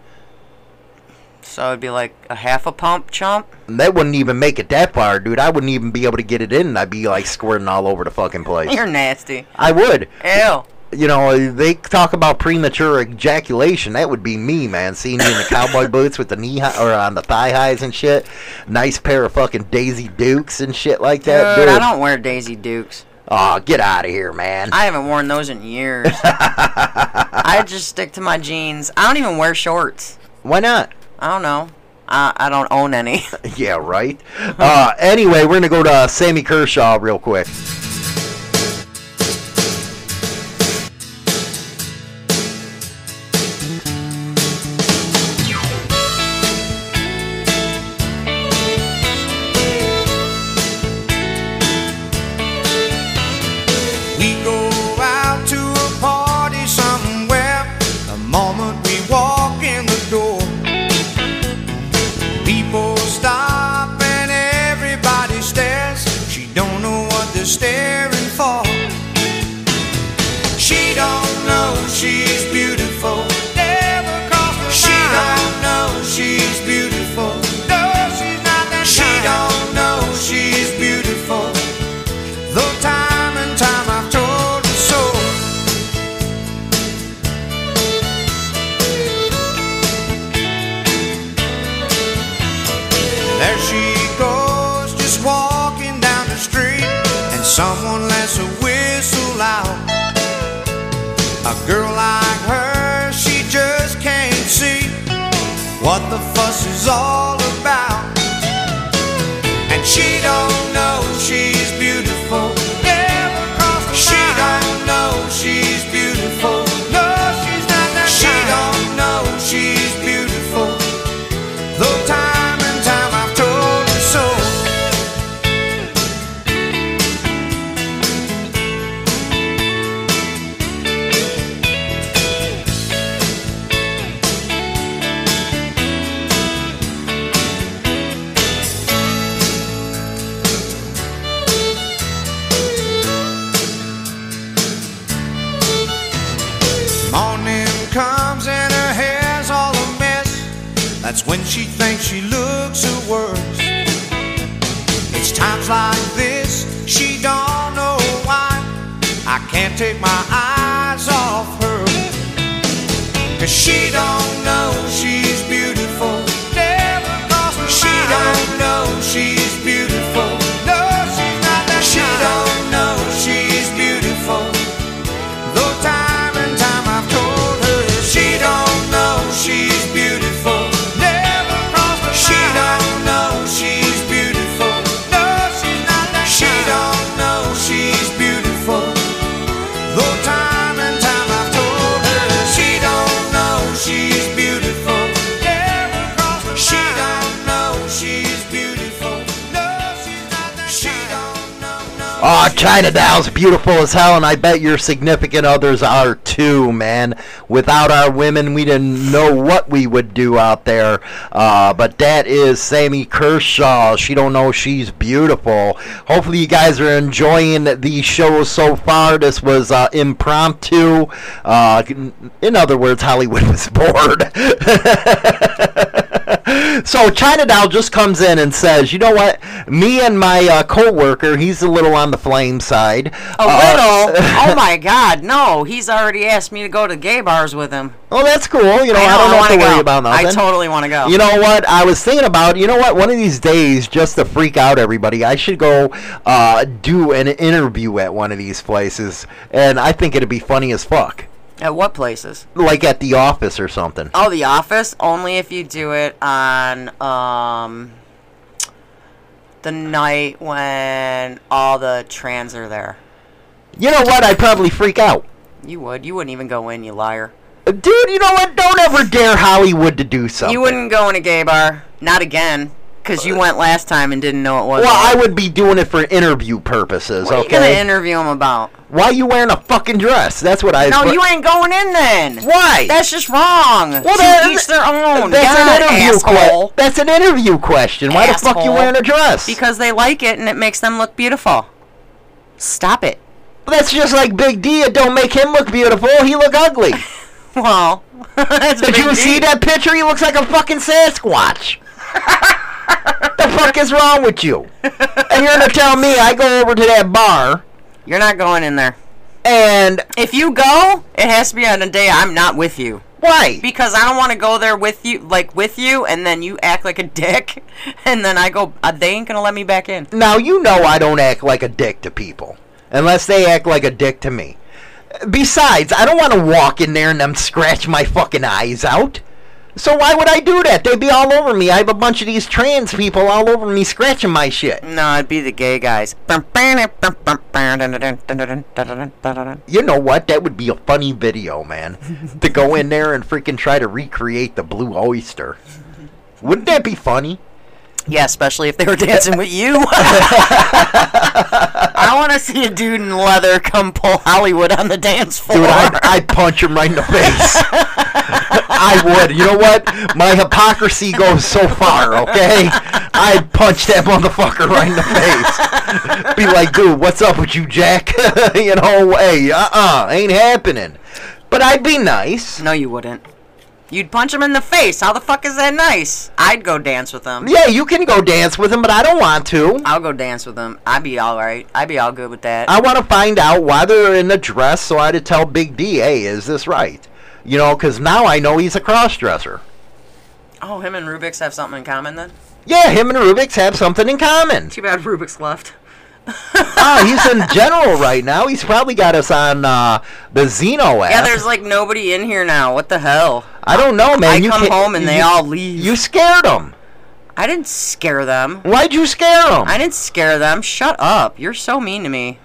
Speaker 12: So it'd be like a half a pump chump.
Speaker 5: That wouldn't even make it that far, dude. I wouldn't even be able to get it in. I'd be like squirting all over the fucking place.
Speaker 12: You're nasty.
Speaker 5: I would.
Speaker 12: Ew.
Speaker 5: You know, they talk about premature ejaculation. That would be me, man. Seeing you in the cowboy [laughs] boots with the knee high, or on the thigh highs and shit. Nice pair of fucking Daisy Dukes and shit like that.
Speaker 12: Dude,
Speaker 5: dude.
Speaker 12: I don't wear Daisy Dukes.
Speaker 5: Aw, get out of here, man.
Speaker 12: I haven't worn those in years. [laughs] I just stick to my jeans. I don't even wear shorts.
Speaker 5: Why not?
Speaker 12: I don't know. I, I don't own any. [laughs]
Speaker 5: yeah, right. Uh, anyway, we're gonna go to uh, Sammy Kershaw real quick.
Speaker 4: Know.
Speaker 5: Oh, China Doll's beautiful as hell, and I bet your significant others are too, man. Without our women, we didn't know what we would do out there. Uh, but that is Sammy Kershaw. She don't know she's beautiful. Hopefully, you guys are enjoying the show so far. This was uh, impromptu. Uh, in other words, Hollywood [laughs] was bored. [laughs]
Speaker 4: So China Doll just comes in and says, "You know what? Me and my uh, coworker, he's a little on the flame side.
Speaker 12: A
Speaker 4: Uh,
Speaker 12: little? [laughs] oh my god, no. He's already asked me to go to gay bars with him.
Speaker 4: Oh, that's cool. You know,
Speaker 12: I
Speaker 4: I, don't
Speaker 12: I
Speaker 4: have to worry
Speaker 12: go.
Speaker 4: about nothing.
Speaker 12: I totally wanna go.
Speaker 4: You know what? I was thinking about. You know what? One of these days, just to freak out everybody, I should go uh, do an interview at one of these places, and I think it'd be funny as fuck.
Speaker 12: At what places?
Speaker 4: Like at the office or something.
Speaker 12: Oh, The Office? Only if you do it on um the night when all the trans are there.
Speaker 4: You know what? I'd probably freak out.
Speaker 12: You would. You wouldn't even go in, you liar.
Speaker 4: Dude, you know what? Don't ever dare Hollywood to do something.
Speaker 12: You wouldn't go in a gay bar. Not again. Because you went last time and didn't know it was.
Speaker 4: Well, I would be doing it for interview purposes,
Speaker 12: What are you
Speaker 4: okay?
Speaker 12: gonna interview him about?
Speaker 4: Why you wearing a fucking dress? That's what I.
Speaker 12: No, you ain't going in then.
Speaker 4: Why?
Speaker 12: That's just wrong.
Speaker 4: Well, that-
Speaker 12: each their own.
Speaker 4: That's
Speaker 12: God,
Speaker 4: an interview question. That's an interview question. Why the fuck you wearing a dress?
Speaker 12: Because they like it and it makes them look beautiful. Stop it.
Speaker 4: That's just like Big D. It don't make him look beautiful. He look ugly. [laughs]
Speaker 12: well, [laughs] that's
Speaker 4: Did you
Speaker 12: D.
Speaker 4: see that picture? He looks like a fucking Sasquatch. [laughs] the fuck is wrong with you? And you're gonna tell me I go over to that bar
Speaker 12: You're not going in there.
Speaker 4: and
Speaker 12: If you go, it has to be on a day I'm not with you.
Speaker 4: why?
Speaker 12: Because I don't want to go there with you, like with you, and then you act like a dick, [laughs] and then I go, uh, they ain't gonna let me back in.
Speaker 4: Now you know I don't act like a dick to people unless they act like a dick to me. Besides, I don't want to walk in there and them scratch my fucking eyes out. So why would I do that? They'd be all over me. I have a bunch of these trans people all over me scratching my shit.
Speaker 12: No, it'd be the gay guys.
Speaker 4: You know what? That would be a funny video, man. to go in there and freaking try to recreate the blue oyster. Wouldn't that be funny?
Speaker 12: Yeah, especially if they were dancing with you. I want to see a dude in leather come pull Hollywood on the dance floor.
Speaker 4: Dude, I'd, I'd punch him right in the face. I would. You know what? My hypocrisy goes so far, okay? I'd punch that motherfucker right in the face. Be like, dude, what's up with you, Jack? [laughs] you know, hey, uh-uh, ain't happening. But I'd be nice.
Speaker 12: no, you wouldn't. You'd punch him in the face. How the fuck is that nice? I'd go dance with him.
Speaker 4: Yeah, you can go dance with him, but I don't want to.
Speaker 12: I'll go dance with him. I'd be all right. I'd be all good with that.
Speaker 4: I want to find out why they're in the dress so I'd tell Big D, hey, is this right? You know, because now I know he's a cross-dresser.
Speaker 12: oh, him and Rubik's have something in common then?
Speaker 4: Yeah, him and Rubik's have something in common.
Speaker 12: Too bad Rubik's left. [laughs]
Speaker 4: ah, he's in [laughs] general right now. He's probably got us on uh, the Xeno app.
Speaker 12: Yeah, there's like nobody in here now. What the hell?
Speaker 4: I don't know, man.
Speaker 12: I
Speaker 4: you
Speaker 12: come home and they all leave.
Speaker 4: You scared them.
Speaker 12: I didn't scare them.
Speaker 4: Why'd you scare them?
Speaker 12: I didn't scare them. Shut up. You're so mean to me.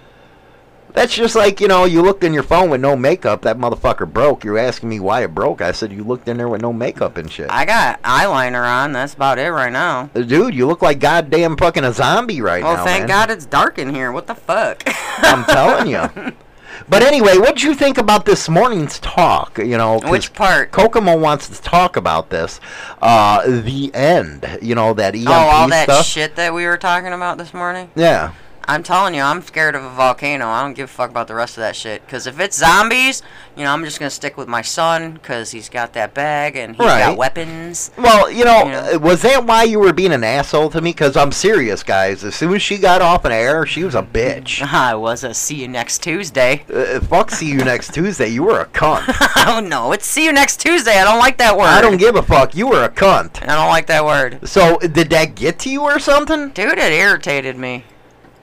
Speaker 4: That's just like, you know, you looked in your phone with no makeup. That motherfucker broke. You're asking me why it broke. I said you looked in there with no makeup and shit.
Speaker 12: I got eyeliner on. That's about it right now.
Speaker 4: Dude, you look like goddamn fucking a zombie right now.
Speaker 12: Oh,
Speaker 4: now,
Speaker 12: thank
Speaker 4: man.
Speaker 12: God it's dark in here. What the fuck?
Speaker 4: I'm telling you. [laughs] But anyway, what'd you think about this morning's talk? You know,
Speaker 12: Which part?
Speaker 4: Kokomo wants to talk about this. Uh, the end. You know that EMP
Speaker 12: oh, all that
Speaker 4: stuff.
Speaker 12: shit that we were talking about this morning?
Speaker 4: Yeah.
Speaker 12: I'm telling you, I'm scared of a volcano. I don't give a fuck about the rest of that shit. Because if it's zombies, you know, I'm just going to stick with my son because he's got that bag and he's
Speaker 4: Right.
Speaker 12: got weapons.
Speaker 4: Well, you know,
Speaker 12: You know.
Speaker 4: uh, was that why you were being an asshole to me? Because I'm serious, guys. As soon as she got off an air, she was a bitch. [laughs]
Speaker 12: I was a see you next Tuesday.
Speaker 4: Uh, fuck, see you next Tuesday. You were a cunt. [laughs]
Speaker 12: oh no, it's see you next Tuesday. I don't like that word.
Speaker 4: I don't give a fuck. You were a cunt.
Speaker 12: I don't like that word.
Speaker 4: So, did that get to you or something?
Speaker 12: Dude, it irritated me.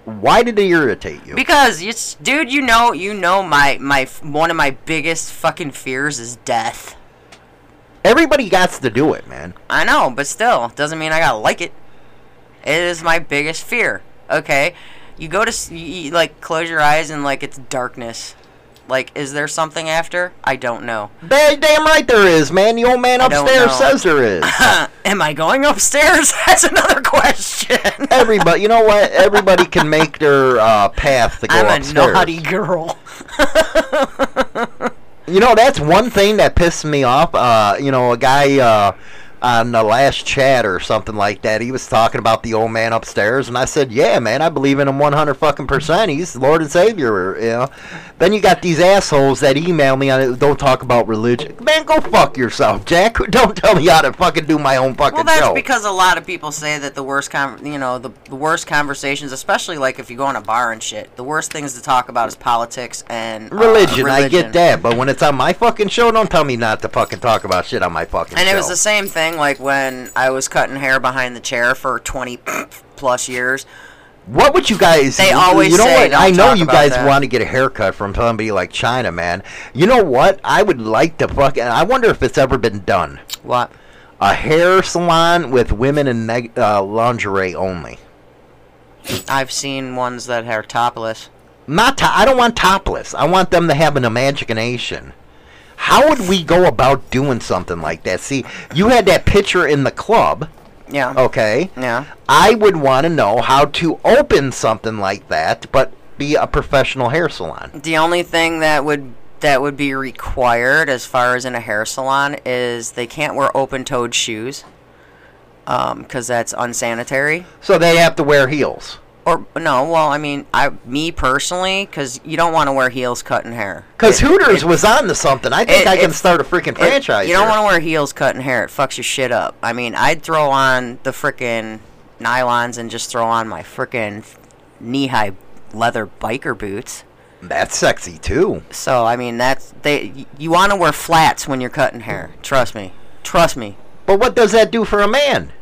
Speaker 4: Why did they irritate you?
Speaker 12: Because it's, dude, you know, you know, my my one of my biggest fucking fears is death.
Speaker 4: Everybody got to do it, man.
Speaker 12: I know, but still, doesn't mean I gotta like it. It is my biggest fear. Okay, you go to you, like close your eyes and like it's darkness. Like, is there something after? I don't know.
Speaker 4: Da- Damn right there is, man. The old man upstairs says there is. [laughs]
Speaker 12: Am I going upstairs? [laughs] That's another question. [laughs]
Speaker 4: Everybody, you know what? Everybody can make their uh, path to go
Speaker 12: I'm a naughty girl.
Speaker 4: You know, that's one thing that pissed me off. Uh, you know, a guy uh, on the last chat or something like that, he was talking about the old man upstairs, and I said, "Yeah, man, I believe in him 100 fucking percent. He's the Lord and Savior." You know, Then you got these assholes that email me on it. Don't talk about religion. Man, go fuck yourself, Jack. [laughs] Don't tell me how to fucking do my own fucking
Speaker 12: Well, that's
Speaker 4: show.
Speaker 12: because a lot of people say that the worst, con- you know, the, the worst conversations, especially like if you go in a bar and shit, the worst things to talk about is politics and uh,
Speaker 4: religion, I get that, but when it's on my fucking show, don't tell me not to fucking talk about shit on my fucking
Speaker 12: And
Speaker 4: show.
Speaker 12: it was the same thing like when I was cutting hair behind the chair for 20 [coughs] plus years.
Speaker 4: What would you guys?
Speaker 12: They always
Speaker 4: You know
Speaker 12: say,
Speaker 4: what?
Speaker 12: "Don't
Speaker 4: I know you guys
Speaker 12: that."
Speaker 4: want to get a haircut from somebody like China, man. You know what? I would like to fuck, and I wonder if it's ever been done.
Speaker 12: What?
Speaker 4: A hair salon with women in neg- uh, lingerie only.
Speaker 12: I've seen ones that are topless.
Speaker 4: Not. To- I don't want topless. I want them to have an imagination. How would we go about doing something like that? See, you had that picture in the club.
Speaker 12: Yeah.
Speaker 4: Okay.
Speaker 12: Yeah.
Speaker 4: I would want to know how to open something like that, but be a professional hair salon.
Speaker 12: The only thing that would that would be required as far as in a hair salon is they can't wear open-toed shoes um, because that's unsanitary.
Speaker 4: So they have to wear heels.
Speaker 12: Or no, well, I mean, I me personally, because you don't want to wear heels cutting hair.
Speaker 4: Because Hooters
Speaker 12: it-
Speaker 4: was on to something. I think
Speaker 12: it-
Speaker 4: I can
Speaker 12: it-
Speaker 4: start a freaking franchise.
Speaker 12: you don't want to wear heels cutting hair. It fucks your shit up. I mean, I'd throw on the freaking nylons and just throw on my freaking knee-high leather biker boots.
Speaker 4: That's sexy too.
Speaker 12: So I mean, that's they. You want to wear flats when you're cutting hair. Trust me. Trust me.
Speaker 4: But what does that do for a man?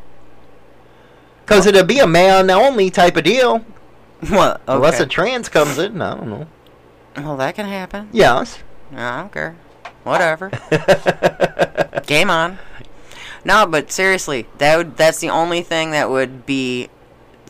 Speaker 4: Because it'd be a man only type of deal.
Speaker 12: What?
Speaker 4: Unless a trans comes in, I don't know.
Speaker 12: Well, that can happen.
Speaker 4: Yes.
Speaker 12: I don't care. Whatever. [laughs] Game on. No, but seriously, that would that's the only thing that would be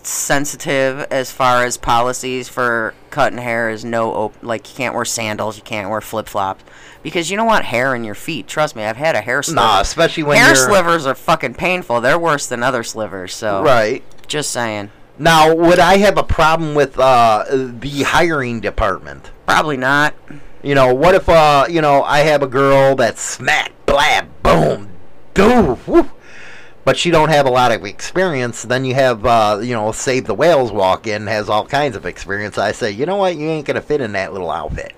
Speaker 12: sensitive as far as policies for cutting hair is no op- like you can't wear sandals, you can't wear flip flops because you don't want hair in your feet. Trust me, I've had a hair sliver.
Speaker 4: Nah, especially when
Speaker 12: hair
Speaker 4: you're-
Speaker 12: slivers are fucking painful. They're worse than other slivers. So
Speaker 4: Right.
Speaker 12: just saying.
Speaker 4: Now, would I have a problem with uh, the hiring department?
Speaker 12: Probably not.
Speaker 4: You know, what if uh, you know, I have a girl that's smack, blab, boom, doo, whoop, but she don't have a lot of experience. Then you have uh, you know, Save the Whales walk in, has all kinds of experience. I say, you know what, you ain't gonna fit in that little outfit.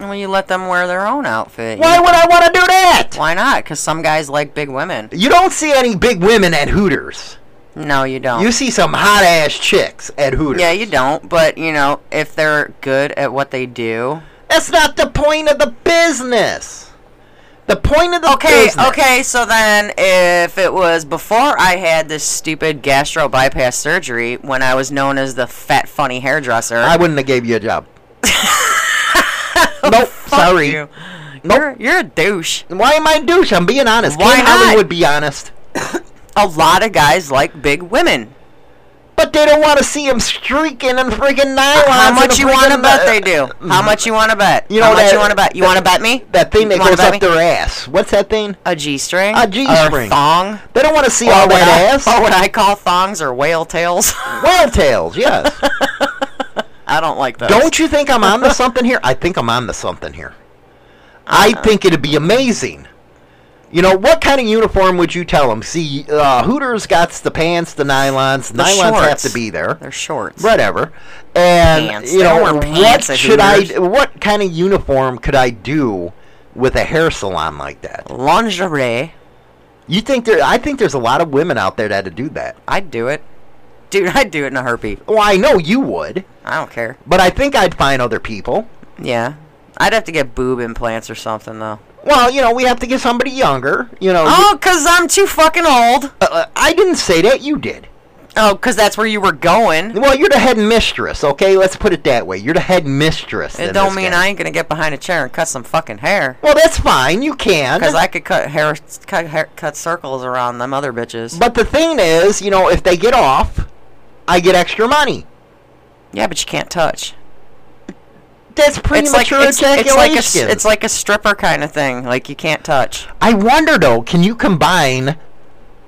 Speaker 12: Well, you let them wear their own outfit.
Speaker 4: Why
Speaker 12: You-
Speaker 4: would I want to do that?
Speaker 12: Why not? Because some guys like big women.
Speaker 4: You don't see any big women at Hooters.
Speaker 12: No, you don't.
Speaker 4: You see some hot ass chicks at Hooters.
Speaker 12: Yeah, you don't. But you know, if they're good at what they do.
Speaker 4: That's not the point of the business. The point of the
Speaker 12: Okay,
Speaker 4: business.
Speaker 12: okay. So then, if it was before I had this stupid gastro bypass surgery, when I was known as the fat funny hairdresser,
Speaker 4: I wouldn't have gave you a job. [laughs] [laughs] nope. sorry.
Speaker 12: you. You're you're a douche.
Speaker 4: Why am I a douche? I'm being honest.
Speaker 12: Why not?
Speaker 4: Would be honest. [coughs]
Speaker 12: A lot of guys like big women.
Speaker 4: But they don't want to see him streaking and freaking nylons.
Speaker 12: How much you want to bet
Speaker 4: uh,
Speaker 12: they do? How much you want to bet?
Speaker 4: You
Speaker 12: How
Speaker 4: know
Speaker 12: much
Speaker 4: that-
Speaker 12: you want to bet? You want to bet me?
Speaker 4: That thing that goes up
Speaker 12: me?
Speaker 4: their ass. What's that thing?
Speaker 12: A G-string?
Speaker 4: A G-string.
Speaker 12: Or thong?
Speaker 4: They don't want to see
Speaker 12: Or
Speaker 4: all that
Speaker 12: I-
Speaker 4: ass.
Speaker 12: Or what I call thongs or whale tails.
Speaker 4: Whale tails, yes. [laughs]
Speaker 12: I don't like that.
Speaker 4: Don't you think I'm on to something here? I think I'm on to something here. I
Speaker 12: Uh-huh.
Speaker 4: think it'd be amazing. You know, what kind of uniform would you tell them? See, uh, Hooters got the pants, the nylons.
Speaker 12: The
Speaker 4: nylons have to be there.
Speaker 12: They're shorts.
Speaker 4: Whatever. And
Speaker 12: Pants.
Speaker 4: you know, what
Speaker 12: at
Speaker 4: should I? What kind of uniform could I do with a hair salon like that?
Speaker 12: Lingerie.
Speaker 4: You think there? I think there's a lot of women out there that'd do that.
Speaker 12: I'd do it. Dude, [laughs] I'd do it in a heartbeat.
Speaker 4: Well, I know you would,
Speaker 12: I don't care.
Speaker 4: but I think I'd find other people.
Speaker 12: Yeah. I'd have to get boob implants or something, though.
Speaker 4: Well, you know, we have to get somebody younger. You know,
Speaker 12: Oh, because I'm too fucking old.
Speaker 4: Uh, uh, I didn't say that. You did.
Speaker 12: Oh, because that's where you were going.
Speaker 4: Well, you're the head mistress. Okay, let's put it that way. You're the head mistress.
Speaker 12: It
Speaker 4: in
Speaker 12: don't
Speaker 4: this
Speaker 12: mean
Speaker 4: game.
Speaker 12: I ain't gonna get behind a chair and cut some fucking hair.
Speaker 4: Well, that's fine. You can.
Speaker 12: Because I could cut hair, cut hair, cut circles around them other bitches.
Speaker 4: But the thing is, you know, if they get off, I get extra money.
Speaker 12: yeah, but you can't touch.
Speaker 4: That's premature
Speaker 12: it's like, it's, it's like a it's like a stripper kind of thing. Like you can't touch.
Speaker 4: I wonder though, can you combine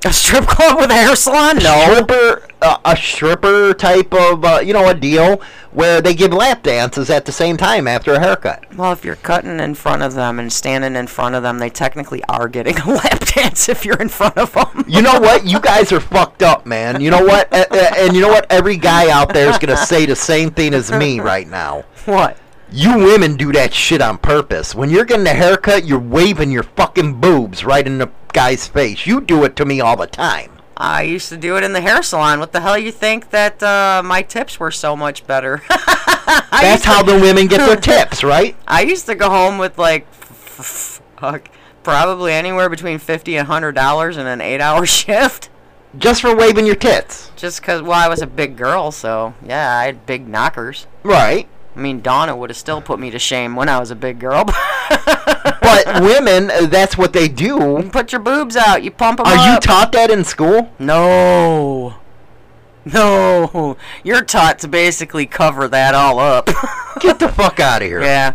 Speaker 12: A strip club with a hair salon? No.
Speaker 4: stripper, uh, a stripper type of, uh, you know, a deal where they give lap dances at the same time after a haircut?
Speaker 12: Well, if you're cutting in front of them and standing in front of them, they technically are getting a [laughs] lap dance if you're in front of them.
Speaker 4: You know what? You guys are fucked up, man. You know what? And you know what? Every guy out there is gonna say the same thing as me right now.
Speaker 12: What?
Speaker 4: You women do that shit on purpose. When you're getting a haircut, you're waving your fucking boobs right in the guy's face. You do it to me all the time.
Speaker 12: I used to do it in the hair salon. What the hell you think that uh, my tips were so much better? [laughs]
Speaker 4: That's how the women get their [laughs] tips, right?
Speaker 12: I used to go home with like, fuck, probably anywhere between fifty and hundred dollars in an eight-hour [laughs] shift.
Speaker 4: Just for waving your tits.
Speaker 12: Just because, well, I was a big girl, so yeah, I had big knockers.
Speaker 4: Right.
Speaker 12: I mean, Donna would have still put me to shame when I was a big girl. [laughs]
Speaker 4: But women, uh, that's what they do.
Speaker 12: Put your boobs out. You pump them
Speaker 4: Are you taught that in school?
Speaker 12: No. No. You're taught to basically cover that all up. [laughs]
Speaker 4: Get the fuck out of here.
Speaker 12: Yeah.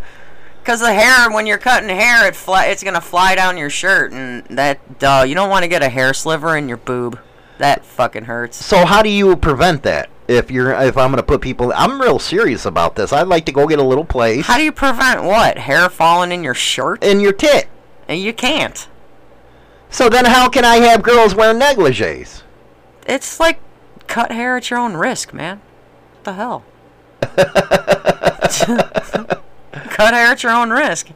Speaker 12: Because the hair, when you're cutting hair, it fly, it's going to fly down your shirt. And that, duh, you don't want to get a hair sliver in your boob. That fucking hurts.
Speaker 4: So how do you prevent that? If you're, if I'm gonna put people, I'm real serious about this. I'd like to go get a little place
Speaker 12: How do you prevent what? Hair falling in your shirt?
Speaker 4: in your tit.
Speaker 12: And you can't.
Speaker 4: So then, how can I have girls wear negligees?
Speaker 12: It's like cut hair at your own risk, man. What the hell? [laughs] cut hair at your own risk.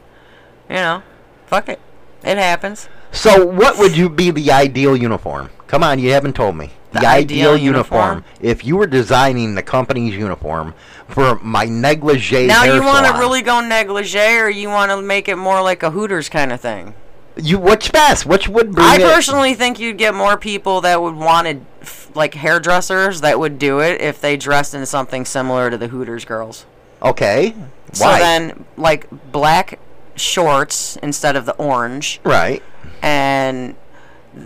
Speaker 12: You know, fuck it. It happens.
Speaker 4: So, what would you be the ideal uniform? Come on, you haven't told me. The,
Speaker 12: The
Speaker 4: ideal,
Speaker 12: ideal
Speaker 4: uniform.
Speaker 12: uniform?
Speaker 4: If you were designing the company's uniform for my negligee
Speaker 12: now you want to really go negligee, or you want to make it more like a Hooters kind of thing?
Speaker 4: you which best? Which would bring
Speaker 12: I
Speaker 4: it-
Speaker 12: personally think you'd get more people that would wanted like hairdressers that would do it if they dressed in something similar to the Hooters girls.
Speaker 4: Okay. Why?
Speaker 12: So then, like black shorts instead of the orange,
Speaker 4: right.
Speaker 12: and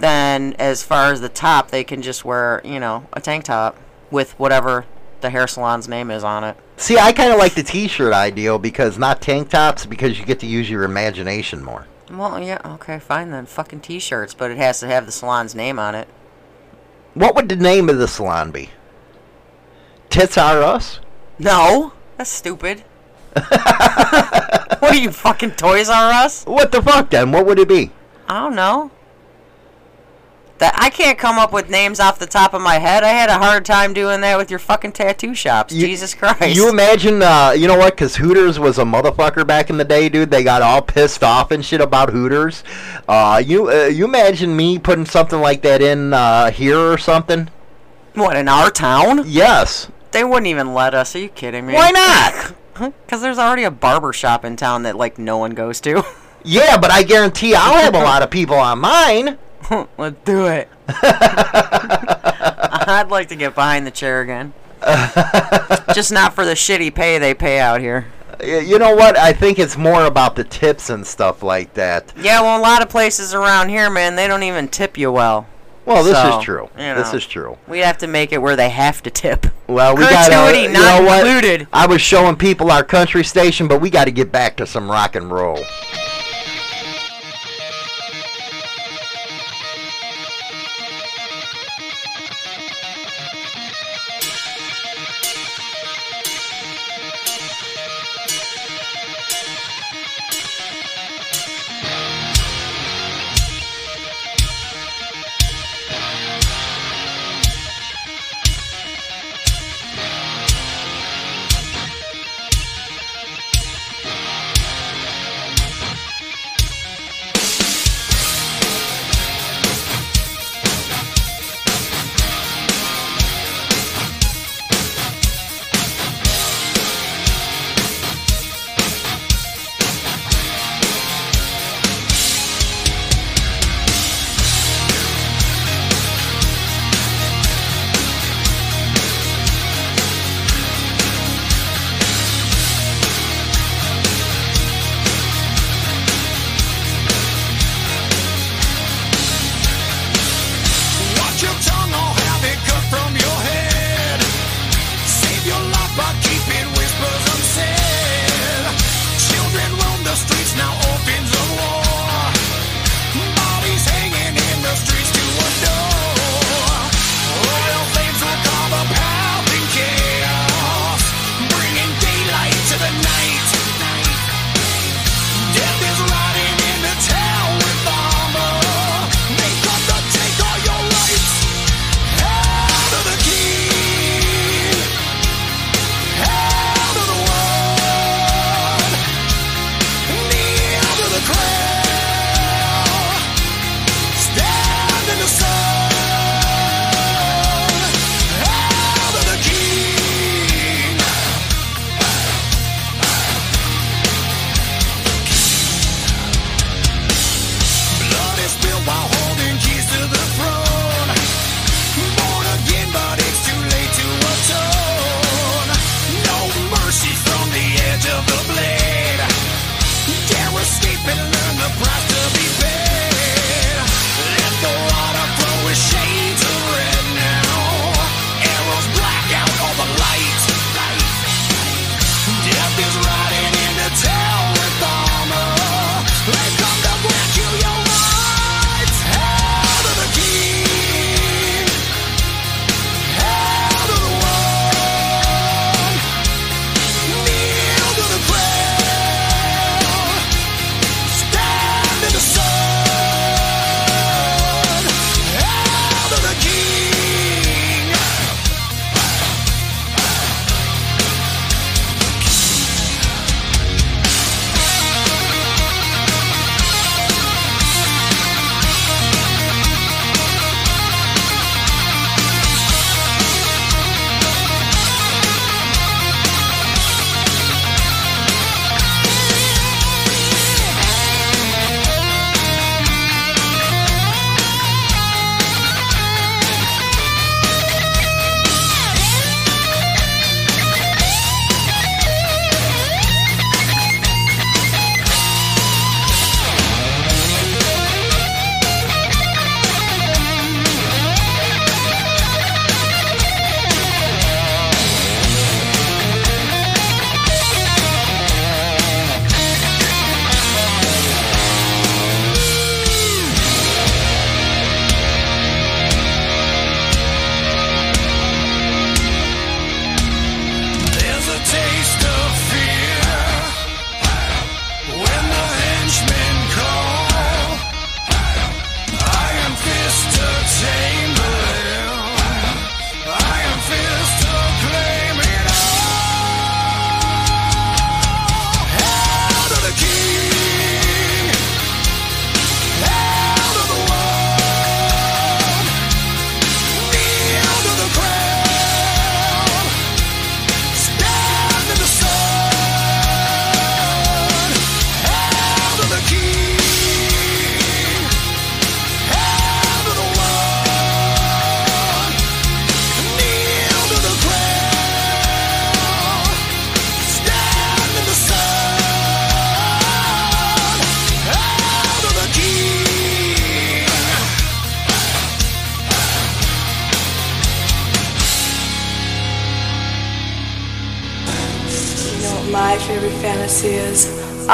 Speaker 12: then as far as the top, they can just wear you know a tank top with whatever the hair salon's name is on it.
Speaker 4: See, I kind of like the T-shirt ideal because not tank tops because you get to use your imagination more.
Speaker 12: Well, yeah, okay, fine then. Fucking t-shirts, but it has to have the salon's name on it.
Speaker 4: What would the name of the salon be? Tits are us.
Speaker 12: No, that's stupid. [laughs] what are you fucking Toys R Us?
Speaker 4: What the fuck then? What would it be?
Speaker 12: I don't know. That I can't come up with names off the top of my head. I had a hard time doing that with your fucking tattoo shops. Jesus Christ.
Speaker 4: You imagine, uh, you know what? Because Hooters was a motherfucker back in the day, dude. They got all pissed off and shit about Hooters. Uh, you uh, you imagine me putting something like that in uh, here or something?
Speaker 12: what in our town?
Speaker 4: Yes.
Speaker 12: They wouldn't even let us. Are you kidding me?
Speaker 4: Why not? [laughs]
Speaker 12: Because there's already a barber shop in town that like no one goes to. [laughs]
Speaker 4: Yeah, but I guarantee I'll have a lot of people on mine. [laughs]
Speaker 12: Let's do it. [laughs] I'd like to get behind the chair again. [laughs] Just not for the shitty pay they pay out here.
Speaker 4: You know what? I think it's more about the tips and stuff like that.
Speaker 12: Yeah, well, a lot of places around here, man, they don't even tip you well.
Speaker 4: Well, this
Speaker 12: So,
Speaker 4: is true.
Speaker 12: you
Speaker 4: This is true.
Speaker 12: We'd have to make it where they have to tip.
Speaker 4: Well, we got
Speaker 12: Gratuity
Speaker 4: you know what?
Speaker 12: included.
Speaker 4: I was showing people our country station, but we got to get back to some rock and roll.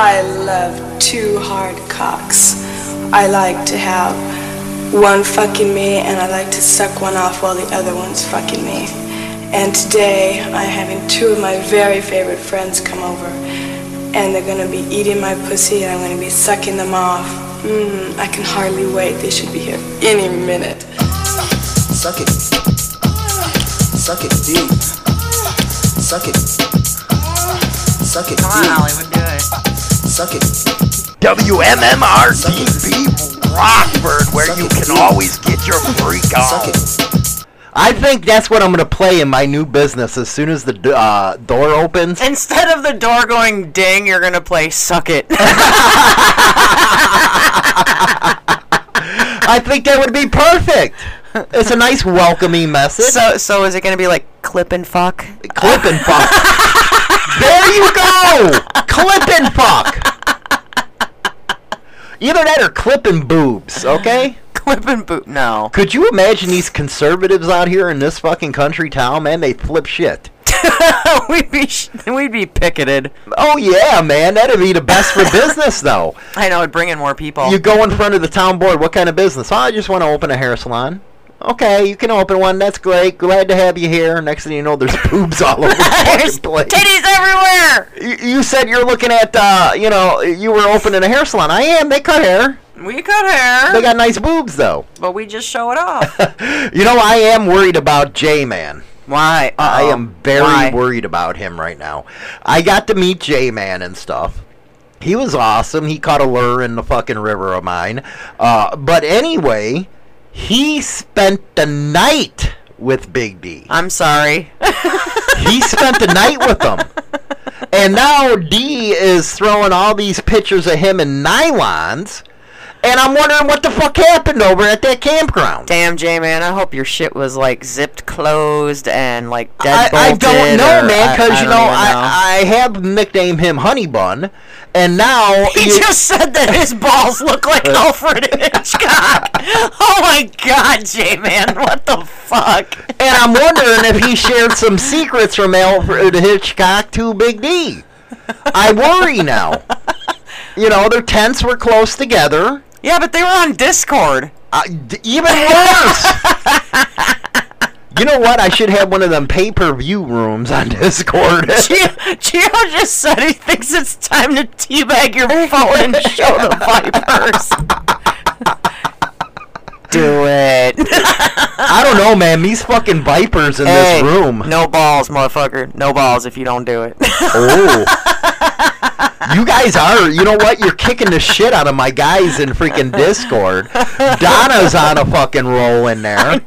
Speaker 13: I love two hard cocks. I like to have one fucking me and I like to suck one off while the other one's fucking me. And today I'm having two of my very favorite friends come over and they're gonna be eating my pussy and I'm gonna be sucking them off. Mmm, I can hardly wait. They should be here any minute.
Speaker 14: Suck it. Suck it deep. Suck it. Suck it
Speaker 12: Come on,
Speaker 14: deep.
Speaker 12: Hollywood, do it.
Speaker 14: Suck it.
Speaker 4: WMMR DB Rockford, where you can always get your freak on. I think that's what I'm gonna play in my new business as soon as the uh, door opens.
Speaker 12: Instead of the door going ding, you're gonna play "Suck It." [laughs]
Speaker 4: I think that would be perfect. It's a nice welcoming message.
Speaker 12: so, so is it gonna be like clip and fuck?
Speaker 4: Clip and fuck. [laughs] there you go. Clip and fuck. Either that or clip and boobs. Okay.
Speaker 12: Clip and boot. No.
Speaker 4: Could you imagine these conservatives out here in this fucking country town, man? They flip shit. [laughs]
Speaker 12: we'd be sh- we'd be picketed.
Speaker 4: Oh yeah, man, that'd be the best for business, though. [laughs]
Speaker 12: I know it'd bring in more people.
Speaker 4: You go in front of the town board. What kind of business? Oh, I just want to open a hair salon. Okay, you can open one. That's great. Glad to have you here. Next thing you know, there's [laughs] boobs all over the [laughs] fucking place.
Speaker 12: Titties everywhere.
Speaker 4: You, you said you're looking at, uh, you know, you were opening a hair salon. I am. They cut hair.
Speaker 12: We cut hair.
Speaker 4: They got nice boobs, though.
Speaker 12: but we just show it off. [laughs]
Speaker 4: You know, I am worried about J Man.
Speaker 12: Why?
Speaker 4: I
Speaker 12: Uh-oh.
Speaker 4: am very
Speaker 12: Why?
Speaker 4: worried about him right now. I got to meet J Man and stuff. He was awesome. He caught a lure in the fucking river of mine. Uh, but anyway, he spent the night with Big D.
Speaker 12: I'm sorry.
Speaker 4: He spent the night with them. And now D is throwing all these pictures of him in nylons. And I'm wondering what the fuck happened over at that campground.
Speaker 12: Damn, J man. I hope your shit was like zipped closed and like
Speaker 4: I,
Speaker 12: dead
Speaker 4: I don't know, man, because you
Speaker 12: don't
Speaker 4: know I, I have nicknamed him Honey Bun, and now [laughs]
Speaker 12: He
Speaker 4: you-
Speaker 12: just said that his balls look like [laughs] Alfred Hitchcock. Oh my god, J man, what the fuck?
Speaker 4: and I'm wondering if he shared some secrets from Alfred Hitchcock to Big D. I worry now. You know, their tents were close together.
Speaker 12: Yeah, but they were on Discord.
Speaker 4: Uh, d- even worse. [laughs] you know what? I should have one of them pay-per-view rooms on Discord. [laughs]
Speaker 12: Gio, Gio just said he thinks it's time to teabag your phone and show the vipers. [laughs] Do it.
Speaker 4: I don't know, man. These fucking vipers in
Speaker 12: Hey,
Speaker 4: this room.
Speaker 12: No balls, motherfucker. No balls if you don't do it.
Speaker 4: Oh. [laughs] You guys are, you know what? You're kicking the shit out of my guys in freaking Discord. Donna's on a fucking roll in there.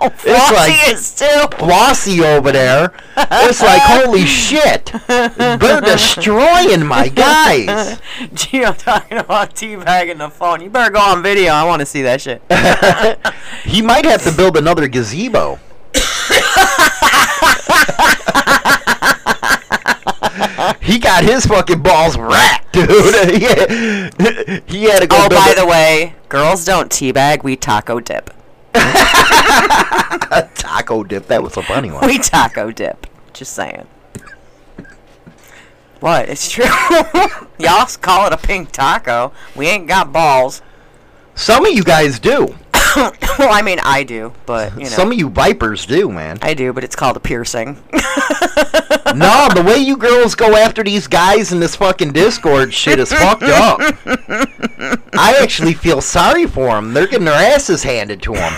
Speaker 12: No, [laughs] oh,
Speaker 4: It's like
Speaker 12: is too.
Speaker 4: Flossie over there. It's like, holy shit. They're destroying my guys. [laughs]
Speaker 12: Gio talking about teabagging the phone. You better go on video. I want to see that shit. [laughs]
Speaker 4: He might have to build another gazebo. he got his fucking balls racked, dude. he, had, he had to go
Speaker 12: Oh, by
Speaker 4: a-
Speaker 12: the way, girls don't teabag. We taco dip. [laughs]
Speaker 4: taco dip. That was a funny one.
Speaker 12: We taco dip. Just saying. What? It's true. [laughs] Y'all call it a pink taco. We ain't got balls.
Speaker 4: Some of you guys do. [coughs]
Speaker 12: well, I mean, I do, but you know,
Speaker 4: Some of you vipers do, man.
Speaker 12: I do, but it's called a piercing. [laughs]
Speaker 4: no, the way you girls go after these guys in this fucking Discord shit is fucked up. [laughs] I actually feel sorry for them. They're getting their asses handed to them.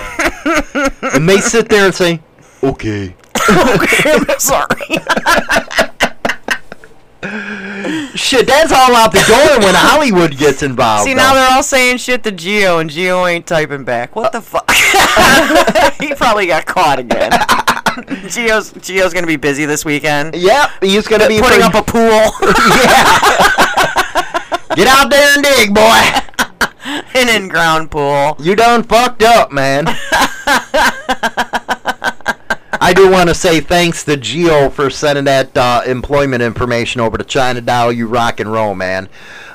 Speaker 4: and they sit there and say, okay. [laughs]
Speaker 12: okay, I'm sorry.
Speaker 4: Shit, that's all out the door when Hollywood gets involved.
Speaker 12: See,
Speaker 4: though.
Speaker 12: now they're all saying shit to Geo, and Geo ain't typing back. What the fuck? [laughs] he probably got caught again. [laughs] Geo's Geo's gonna be busy this weekend.
Speaker 4: Yep, he's gonna be
Speaker 12: putting up a pool. [laughs] yeah.
Speaker 4: Get out there and dig, boy.
Speaker 12: An in-ground pool.
Speaker 4: You done fucked up, man. I do want to say thanks to Geo for sending that uh, employment information over to China Doll. You rock and roll, man.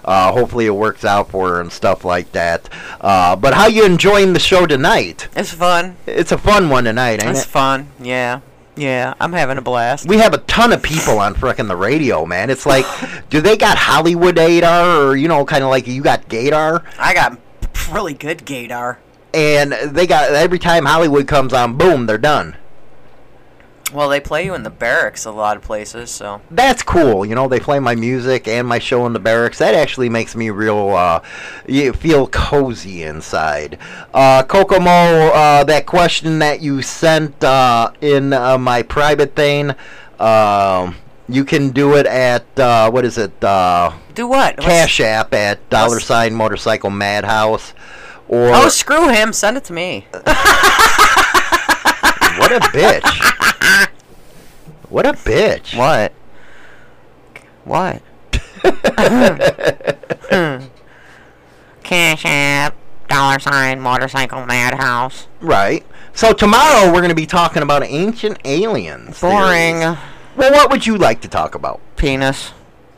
Speaker 4: Uh, hopefully it works out for her and stuff like that. Uh, but how you enjoying the show tonight?
Speaker 12: It's fun.
Speaker 4: It's a fun one tonight, ain't
Speaker 12: It's
Speaker 4: it?
Speaker 12: fun. Yeah. Yeah, I'm having a blast.
Speaker 5: We have a ton of people on frickin' the radio, man. It's like, [laughs] do they got Hollywood Adar or you know, kind of like you got Gator?
Speaker 12: I got really good gaydar.
Speaker 5: And they got every time Hollywood comes on, boom, they're done.
Speaker 12: Well, they play you in the barracks a lot of places, so
Speaker 5: That's cool. You know, they play my music and my show in the barracks. That actually makes me real, uh, you feel cozy inside. Uh, Kokomo, uh, that question that you sent uh, in uh, my private thing, um you can do it at, uh, what is it? Uh,
Speaker 12: do what?
Speaker 5: Cash App at dollar sign motorcycle madhouse. Or
Speaker 12: oh, screw him. Send it to me. [laughs]
Speaker 5: what a bitch. [laughs] What a bitch.
Speaker 12: What? What? [laughs] Cash app, dollar sign, motorcycle madhouse.
Speaker 5: Right. So tomorrow we're going to be talking about ancient aliens.
Speaker 12: Boring.
Speaker 5: theories. Well, what would you like to talk about?
Speaker 12: Penis.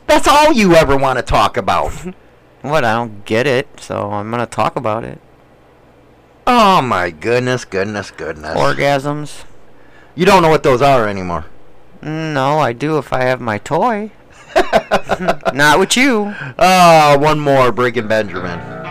Speaker 5: That's all you ever want to talk about. [laughs]
Speaker 12: What? I don't get it, so I'm gonna talk about it.
Speaker 5: oh my goodness, goodness, goodness.
Speaker 12: Orgasms.
Speaker 5: You don't know what those are anymore.
Speaker 12: Mm, no, I do if I have my toy. [laughs] Not with you.
Speaker 5: Oh, one more, Breaking Benjamin.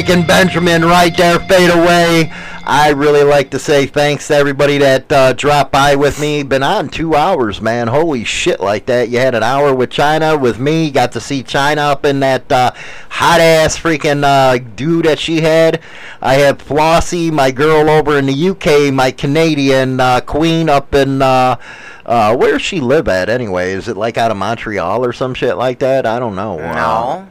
Speaker 5: Breaking Benjamin right there, Fade Away. I really like to say thanks to everybody that uh, dropped by with me. Been on two hours, man. Holy shit, like that. You had an hour with China with me. Got to see China up in that uh, hot ass freaking uh, dude that she had. I had Flossie, my girl over in the UK, my Canadian uh, queen up in. Uh, uh, where does she live at anyway? Is it like out of Montreal or some shit like that? I don't know. Uh,
Speaker 12: No.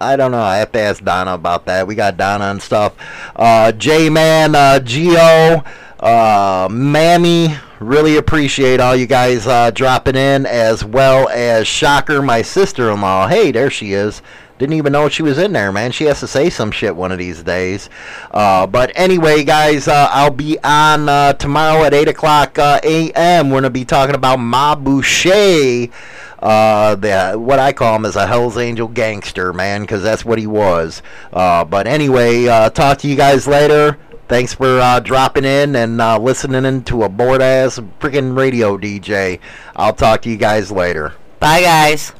Speaker 4: I don't know. I have to ask Donna about that. We got Donna and stuff. Uh, J Man, uh, Geo, uh, Mammy. Really appreciate all you guys uh, dropping in, as well as Shocker, my sister-in-law. Hey, there she is. Didn't even know she was in there, man. She has to say some shit one of these days. Uh, but anyway, guys, uh, I'll be on uh, tomorrow at 8 o'clock uh, a.m. We're going to be talking about Mom Boucher. Uh, the, what I call him is a Hell's Angel gangster, man, because that's what he was. Uh, but anyway, talk to you guys later. Thanks for dropping in and listening in to a bored ass freaking radio DJ. I'll talk to you guys later.
Speaker 12: Bye, guys.